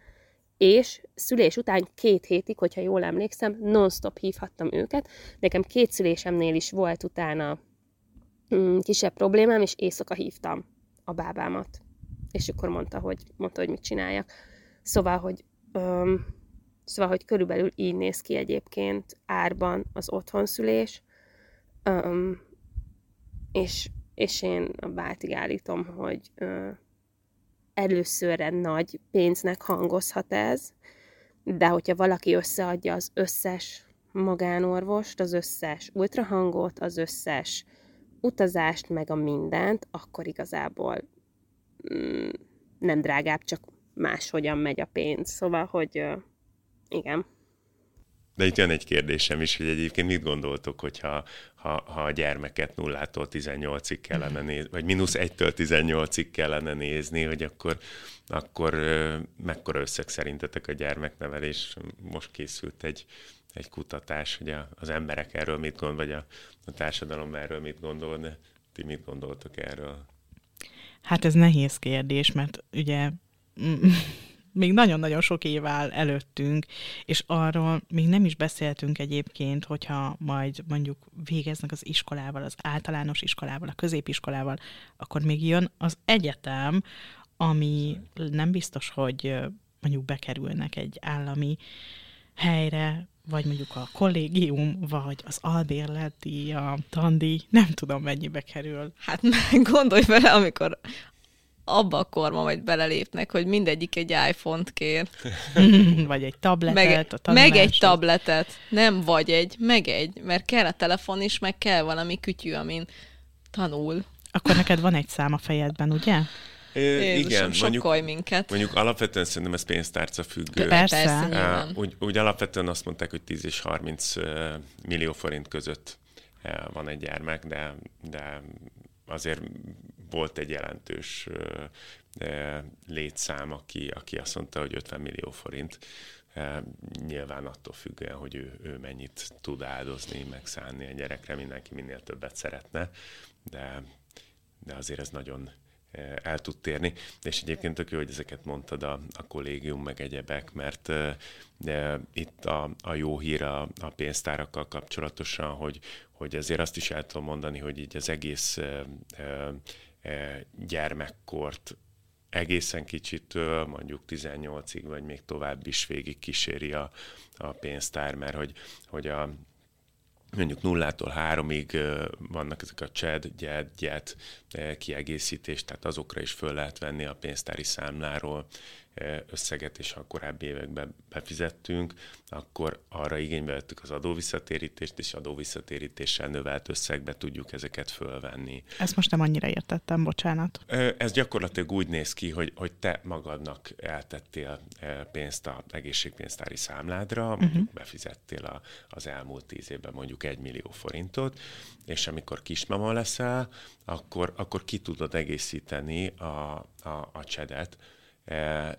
És szülés után két hétig, hogyha jól emlékszem, non-stop hívhattam őket. Nekem két szülésemnél is volt utána mm, kisebb problémám, és éjszaka hívtam a bábámat. És akkor mondta, hogy, mondta, hogy mit csináljak. Szóval, hogy öm, szóval, hogy körülbelül így néz ki egyébként árban az otthonszülés, öm, és, és én a bátig állítom, hogy ö, előszörre nagy pénznek hangozhat ez, de hogyha valaki összeadja az összes magánorvost, az összes ultrahangot, az összes utazást, meg a mindent, akkor igazából mm, nem drágább, csak máshogyan megy a pénz. Szóval, hogy igen. De itt jön egy kérdésem is, hogy egyébként mit gondoltok, hogyha ha, ha a gyermeket nullától 18-ig kellene nézni, vagy mínusz 1-től 18-ig kellene nézni, hogy akkor, akkor mekkora összeg szerintetek a gyermeknevelés? Most készült egy, egy kutatás, hogy a, az emberek erről mit gondol, vagy a, a társadalom erről mit gondol, de ti mit gondoltok erről? Hát ez nehéz kérdés, mert ugye még nagyon-nagyon sok év áll előttünk, és arról még nem is beszéltünk egyébként, hogyha majd mondjuk végeznek az iskolával, az általános iskolával, a középiskolával, akkor még jön az egyetem, ami nem biztos, hogy mondjuk bekerülnek egy állami helyre, vagy mondjuk a kollégium, vagy az albérleti, a tandi, nem tudom mennyibe kerül. Hát gondolj bele, amikor abba a korma majd belelépnek, hogy mindegyik egy iPhone-t kér. vagy egy tabletet meg, a Meg egy tabletet. Nem vagy egy, meg egy. Mert kell a telefon is, meg kell valami kütyű, amin tanul. Akkor neked van egy szám a fejedben, ugye? Jézusom, igen, mondjuk, minket. Mondjuk alapvetően szerintem ez pénztárca függő. Persze. Persze uh, úgy, úgy alapvetően azt mondták, hogy 10 és 30 millió forint között van egy gyermek, de, de azért volt egy jelentős létszám, aki, aki azt mondta, hogy 50 millió forint. Nyilván attól függően, hogy ő, ő mennyit tud áldozni, megszállni a gyerekre, mindenki minél többet szeretne, de, de azért ez nagyon el tud térni. És egyébként tök jó, hogy ezeket mondtad a, a kollégium, meg egyebek, mert de itt a, a jó hír a, a pénztárakkal kapcsolatosan, hogy, hogy azért azt is el tudom mondani, hogy így az egész e, e, gyermekkort egészen kicsitől, mondjuk 18-ig, vagy még tovább is végig kíséri a, a pénztár, mert hogy, hogy a, mondjuk nullától háromig vannak ezek a CSED, GYED, GYET kiegészítés, tehát azokra is föl lehet venni a pénztári számláról összeget, és a korábbi években befizettünk, akkor arra igénybe vettük az adóvisszatérítést, és adóvisszatérítéssel növelt összegbe tudjuk ezeket fölvenni. Ezt most nem annyira értettem, bocsánat. Ez gyakorlatilag úgy néz ki, hogy, hogy te magadnak eltettél pénzt a egészségpénztári számládra, mhm. mondjuk uh-huh. befizettél a, az elmúlt tíz évben mondjuk egy millió forintot, és amikor kismama leszel, akkor, akkor ki tudod egészíteni a, a, a csedet, E,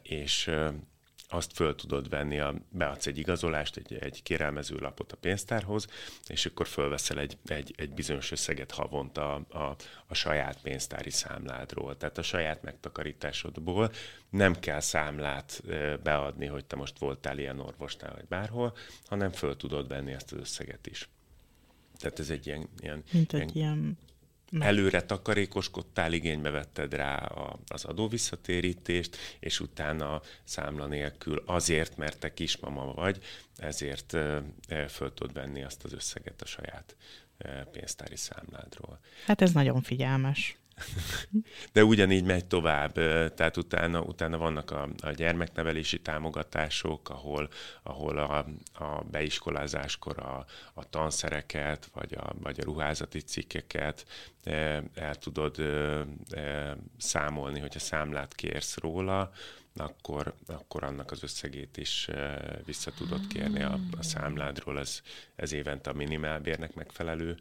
és e, azt föl tudod venni, a, beadsz egy igazolást, egy, egy kérelmező lapot a pénztárhoz, és akkor fölveszel egy, egy, egy bizonyos összeget havonta a, a, a saját pénztári számládról. Tehát a saját megtakarításodból nem kell számlát beadni, hogy te most voltál ilyen orvosnál, vagy bárhol, hanem föl tudod venni ezt az összeget is. Tehát ez egy ilyen... ilyen Mint egy ilyen, ilyen. Előre takarékoskodtál, igénybe vetted rá a, az adóvisszatérítést, és utána számla nélkül azért, mert te kismama vagy, ezért föl tudod venni azt az összeget a saját pénztári számládról. Hát ez nagyon figyelmes. De ugyanígy megy tovább, tehát utána, utána vannak a, a gyermeknevelési támogatások, ahol, ahol a, a beiskolázáskor a, a tanszereket, vagy a, vagy a ruházati cikkeket el tudod számolni, hogyha számlát kérsz róla, akkor, akkor annak az összegét is vissza tudod kérni a, a számládról. Ez, ez évente a minimálbérnek megfelelő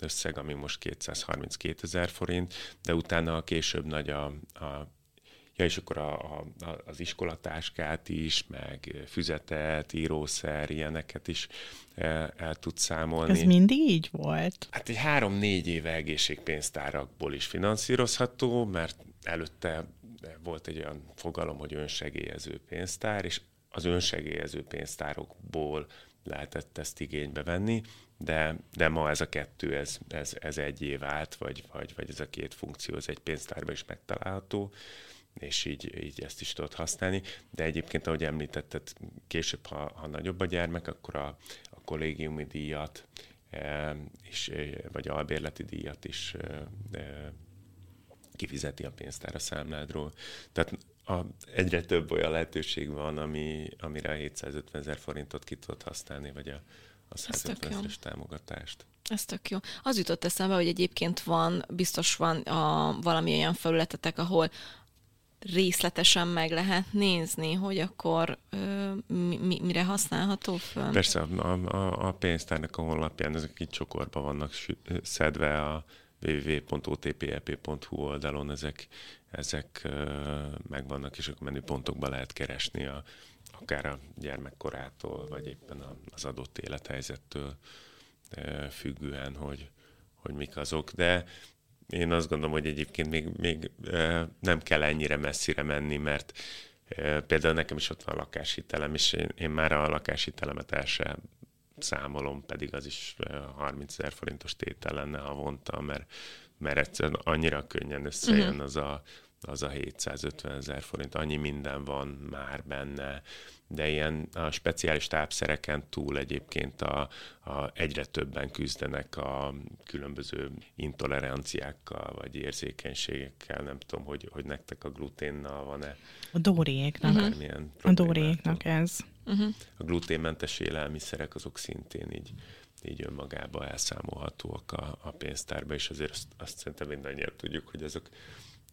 összeg, ami most 232 ezer forint, de utána később nagy a, a Ja, és akkor a, a, az iskolatáskát is, meg füzetet, írószer, ilyeneket is el, el tud számolni. Ez mindig így volt? Hát egy három-négy éve egészségpénztárakból is finanszírozható, mert előtte volt egy olyan fogalom, hogy önsegélyező pénztár, és az önsegélyező pénztárokból lehetett ezt igénybe venni, de, de ma ez a kettő, ez, ez, ez egy év át, vagy, vagy, vagy ez a két funkció, ez egy pénztárban is megtalálható, és így, így ezt is tudod használni. De egyébként, ahogy említetted, később, ha, ha nagyobb a gyermek, akkor a, a kollégiumi díjat, e, és, e, vagy albérleti díjat is e, e, kifizeti a pénztár a számládról. Tehát a, egyre több olyan lehetőség van, ami, amire a 750 ezer forintot ki tudod használni, vagy a, a 150 ezeres támogatást. Ez tök jó. Az jutott eszembe, hogy egyébként van, biztos van a, valami olyan felületetek, ahol részletesen meg lehet nézni, hogy akkor ö, mi, mire használható föl? Persze, a, a, a pénztárnak a honlapján ezek így csokorba vannak szedve a www.otpep.hu oldalon, ezek, ezek megvannak, és akkor menüpontokban lehet keresni a, akár a gyermekkorától, vagy éppen az adott élethelyzettől függően, hogy, hogy mik azok. De én azt gondolom, hogy egyébként még, még nem kell ennyire messzire menni, mert például nekem is ott van a lakáshitelem, és én, én már a lakáshitelemet el sem számolom, pedig az is 30 ezer forintos tétel lenne havonta, mert, mert egyszerűen annyira könnyen összejön uh-huh. az a az a 750 ezer forint, annyi minden van már benne, de ilyen a speciális tápszereken túl egyébként a, a egyre többen küzdenek a különböző intoleranciákkal, vagy érzékenységekkel, nem tudom, hogy, hogy nektek a gluténnal van-e. A dóriéknak. Uh-huh. A dóriéknak ez. Uh-huh. A gluténmentes élelmiszerek azok szintén így így önmagába elszámolhatóak a, a pénztárba, és azért azt, azt szerintem mindannyian tudjuk, hogy azok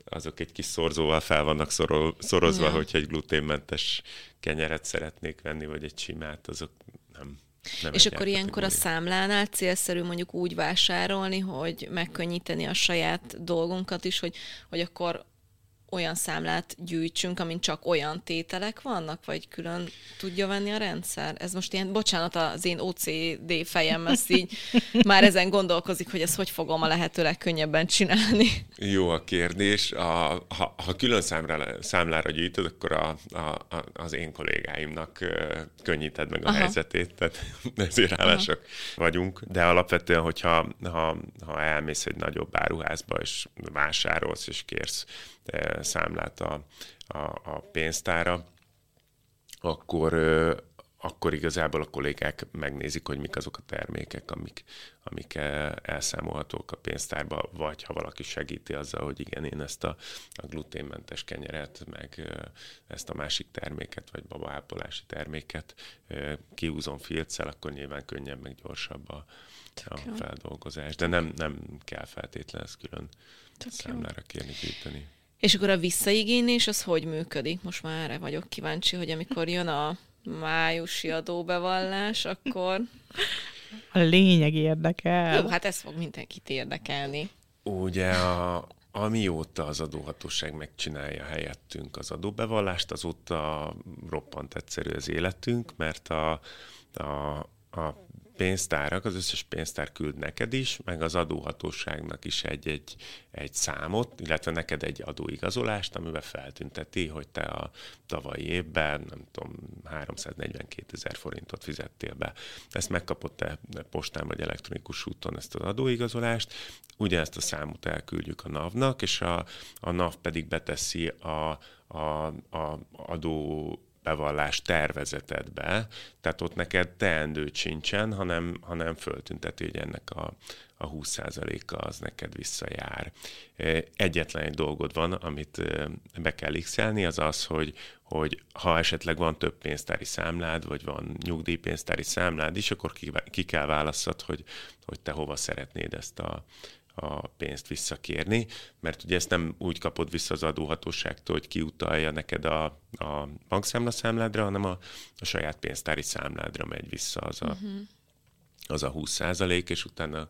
azok egy kis szorzóval fel vannak szorol, szorozva, ja. hogyha egy gluténmentes kenyeret szeretnék venni, vagy egy simát, azok nem, nem és akkor ilyenkor a számlánál célszerű mondjuk úgy vásárolni, hogy megkönnyíteni a saját dolgunkat is, hogy, hogy akkor olyan számlát gyűjtsünk, amin csak olyan tételek vannak, vagy külön tudja venni a rendszer? Ez most ilyen, bocsánat, az én OCD fejem ezt így már ezen gondolkozik, hogy ezt hogy fogom a lehető legkönnyebben csinálni. Jó a kérdés. A, ha, ha külön számra, számlára gyűjtöd, akkor a, a, a, az én kollégáimnak könnyíted meg a Aha. helyzetét, tehát ezért hálásak vagyunk. De alapvetően, hogyha ha, ha elmész egy nagyobb áruházba, és vásárolsz, és kérsz számlát a, a, a pénztára, akkor, akkor igazából a kollégák megnézik, hogy mik azok a termékek, amik, amik elszámolhatók a pénztárba, vagy ha valaki segíti azzal, hogy igen, én ezt a, a gluténmentes kenyeret, meg ezt a másik terméket, vagy babaápolási terméket kiúzom filccel, akkor nyilván könnyebb, meg gyorsabb a, a feldolgozás. De nem, nem kell feltétlenül ezt külön Tök számlára kérni gyűjteni. És akkor a visszaigénylés az hogy működik? Most már erre vagyok kíváncsi, hogy amikor jön a májusi adóbevallás, akkor... A lényeg érdekel. Jó, hát ez fog mindenkit érdekelni. Ugye a, amióta az adóhatóság megcsinálja helyettünk az adóbevallást, azóta roppant egyszerű az életünk, mert a, a, a pénztárak, az összes pénztár küld neked is, meg az adóhatóságnak is egy-egy egy számot, illetve neked egy adóigazolást, amiben feltünteti, hogy te a tavalyi évben, nem tudom, 342 ezer forintot fizettél be. Ezt megkapott te postán vagy elektronikus úton ezt az adóigazolást, ugyanezt a számot elküldjük a NAV-nak, és a, a NAV pedig beteszi a, a, a adó bevallás tervezetedbe, tehát ott neked teendőt sincsen, hanem, hanem föltünteti, hogy ennek a, a 20%-a az neked visszajár. Egyetlen egy dolgod van, amit be kell x az az, hogy, hogy ha esetleg van több pénztári számlád, vagy van nyugdíjpénztári számlád is, akkor ki, ki kell választad, hogy, hogy te hova szeretnéd ezt a, a pénzt visszakérni, mert ugye ezt nem úgy kapod vissza az adóhatóságtól, hogy kiutalja neked a, a bankszámla számládra, hanem a, a saját pénztári számládra megy vissza az a, uh-huh. az a 20 százalék, és utána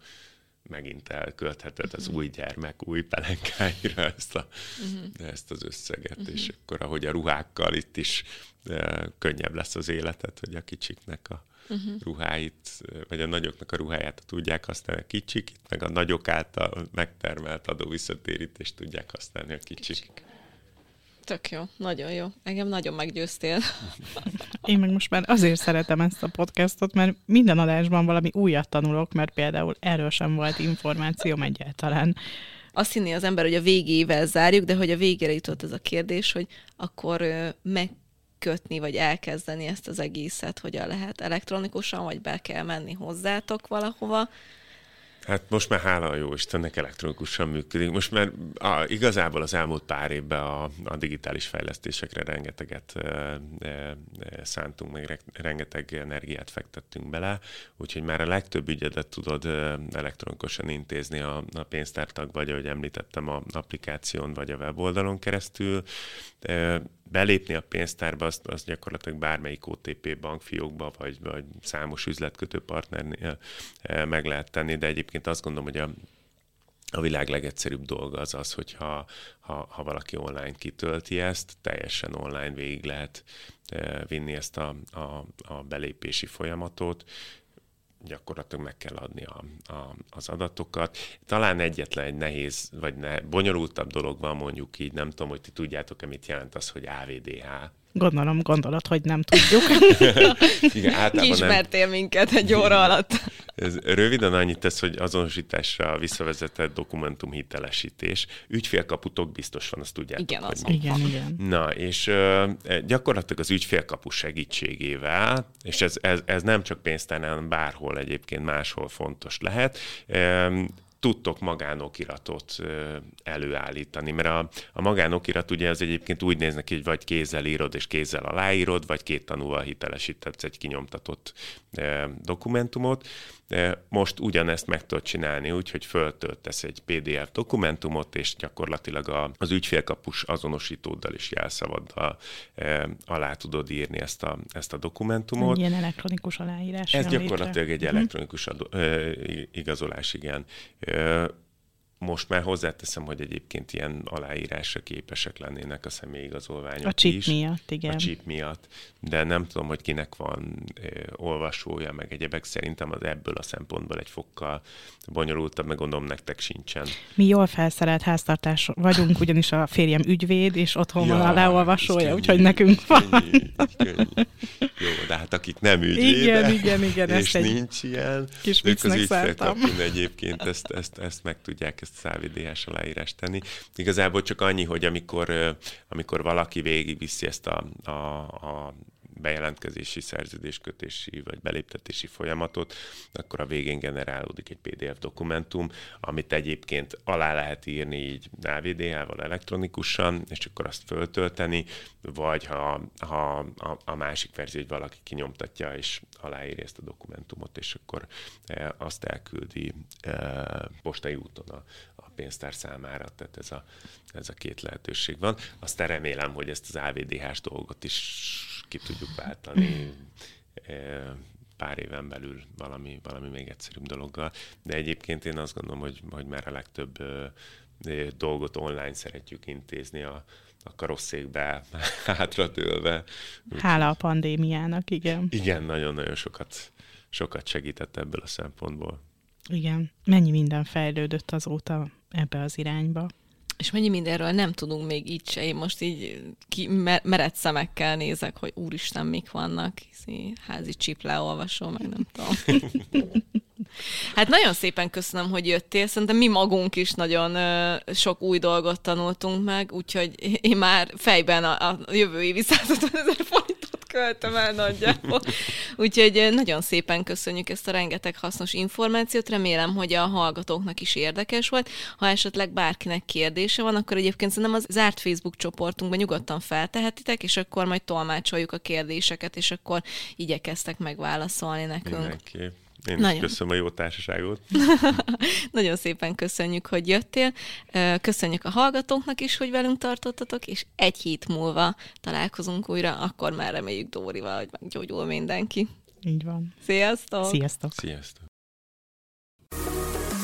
megint elköltheted az uh-huh. új gyermek új pelenkáira ezt, a, uh-huh. ezt az összeget, uh-huh. és akkor ahogy a ruhákkal itt is e, könnyebb lesz az életet, hogy a kicsiknek a uh-huh. ruháit, vagy a nagyoknak a ruháját tudják használni a kicsik, itt meg a nagyok által megtermelt adó visszatérítést tudják használni a kicsik. kicsik. Tök jó, nagyon jó. Engem nagyon meggyőztél. Én meg most már azért szeretem ezt a podcastot, mert minden adásban valami újat tanulok, mert például erről sem volt információm egyáltalán. Azt hinni az ember, hogy a végével zárjuk, de hogy a végére jutott ez a kérdés, hogy akkor megkötni, vagy elkezdeni ezt az egészet, hogyan lehet elektronikusan, vagy be kell menni hozzátok valahova, Hát most már hála a jó Istennek elektronikusan működik. Most már a, igazából az elmúlt pár évben a, a digitális fejlesztésekre rengeteget e, e, szántunk, meg rengeteg energiát fektettünk bele, úgyhogy már a legtöbb ügyedet tudod elektronikusan intézni a, a pénztártag, vagy ahogy említettem, a applikáción, vagy a weboldalon keresztül. Belépni a pénztárba, azt, azt gyakorlatilag bármelyik OTP bankfiókba, vagy, vagy számos üzletkötő partnernél meg lehet tenni, de egyébként azt gondolom, hogy a, a világ legegyszerűbb dolga az az, hogyha ha, ha valaki online kitölti ezt, teljesen online végig lehet eh, vinni ezt a, a, a belépési folyamatot, gyakorlatilag meg kell adni a, a, az adatokat. Talán egyetlen egy nehéz, vagy ne, bonyolultabb dolog van mondjuk így, nem tudom, hogy ti tudjátok-e, mit jelent az, hogy AVDH. Gondolom, gondolod, hogy nem tudjuk. Igen, Kismertél nem. minket egy óra alatt. Ez röviden annyit tesz, hogy azonosításra visszavezetett dokumentum hitelesítés. Ügyfélkaputok biztos van, azt tudjátok. Igen, az. Igen, igen. Na, és uh, gyakorlatilag az ügyfélkapu segítségével, és ez, ez, ez nem csak pénztárnál, bárhol egyébként máshol fontos lehet, um, tudtok magánokiratot előállítani, mert a, a magánokirat ugye az egyébként úgy néz neki, hogy vagy kézzel írod és kézzel aláírod, vagy két tanúval hitelesítetsz egy kinyomtatott dokumentumot, most ugyanezt meg tudod csinálni úgy, hogy föltöltesz egy PDF dokumentumot, és gyakorlatilag az ügyfélkapus azonosítóddal és jelszavaddal e, alá tudod írni ezt a, ezt a dokumentumot. Ilyen elektronikus aláírás. Ez gyakorlatilag létre. egy mhm. elektronikus adó, e, igazolás, igen. Most már hozzáteszem, hogy egyébként ilyen aláírásra képesek lennének a személyigazolványok A chip is, miatt, igen. A chip miatt, de nem tudom, hogy kinek van e, olvasója, meg egyebek. Szerintem az ebből a szempontból egy fokkal bonyolultabb, meg gondolom nektek sincsen. Mi jól felszerelt háztartás vagyunk, ugyanis a férjem ügyvéd, és otthon ja, van a leolvasója, úgyhogy nekünk van. Könnyű, könnyű. Jó, de hát akik nem ügyvédek, igen, igen, igen, és ezt nincs ilyen, kis ők az ügyfélkapun egyébként ezt, ezt, ezt meg tudják, ezt szávidéhás aláírás tenni. Igazából csak annyi, hogy amikor, amikor valaki végigviszi ezt a, a, a bejelentkezési, szerződéskötési vagy beléptetési folyamatot, akkor a végén generálódik egy PDF dokumentum, amit egyébként alá lehet írni így AVDH-val elektronikusan, és akkor azt föltölteni, vagy ha, ha a, a másik verzió, hogy valaki kinyomtatja és aláírja ezt a dokumentumot, és akkor e, azt elküldi e, postai úton a, a pénztár számára, tehát ez a, ez a két lehetőség van. Aztán remélem, hogy ezt az AVDH-s dolgot is ki tudjuk váltani pár éven belül valami, valami még egyszerűbb dologgal. De egyébként én azt gondolom, hogy, hogy már a legtöbb dolgot online szeretjük intézni a, a karosszékbe hátradőlve. Hála a pandémiának, igen. Igen, nagyon-nagyon sokat, sokat segített ebből a szempontból. Igen. Mennyi minden fejlődött azóta ebbe az irányba? És mennyi mindenről nem tudunk még így se. Én most így ki, mered szemekkel nézek, hogy úristen, mik vannak. Házi csip leolvasó, meg nem tudom. hát nagyon szépen köszönöm, hogy jöttél. Szerintem mi magunk is nagyon uh, sok új dolgot tanultunk meg, úgyhogy én már fejben a, a jövő évi 150 ezer forintot költöm el nagyjából. Úgyhogy nagyon szépen köszönjük ezt a rengeteg hasznos információt, remélem, hogy a hallgatóknak is érdekes volt. Ha esetleg bárkinek kérdése van, akkor egyébként szerintem az zárt Facebook csoportunkban nyugodtan feltehetitek, és akkor majd tolmácsoljuk a kérdéseket, és akkor igyekeztek megválaszolni nekünk. Mindenképp. Én Nagyon. is köszönöm a jó társaságot. Nagyon szépen köszönjük, hogy jöttél. Köszönjük a hallgatóknak is, hogy velünk tartottatok, és egy hét múlva találkozunk újra, akkor már reméljük Dórival, hogy meggyógyul mindenki. Így van. Sziasztok! Sziasztok! Sziasztok!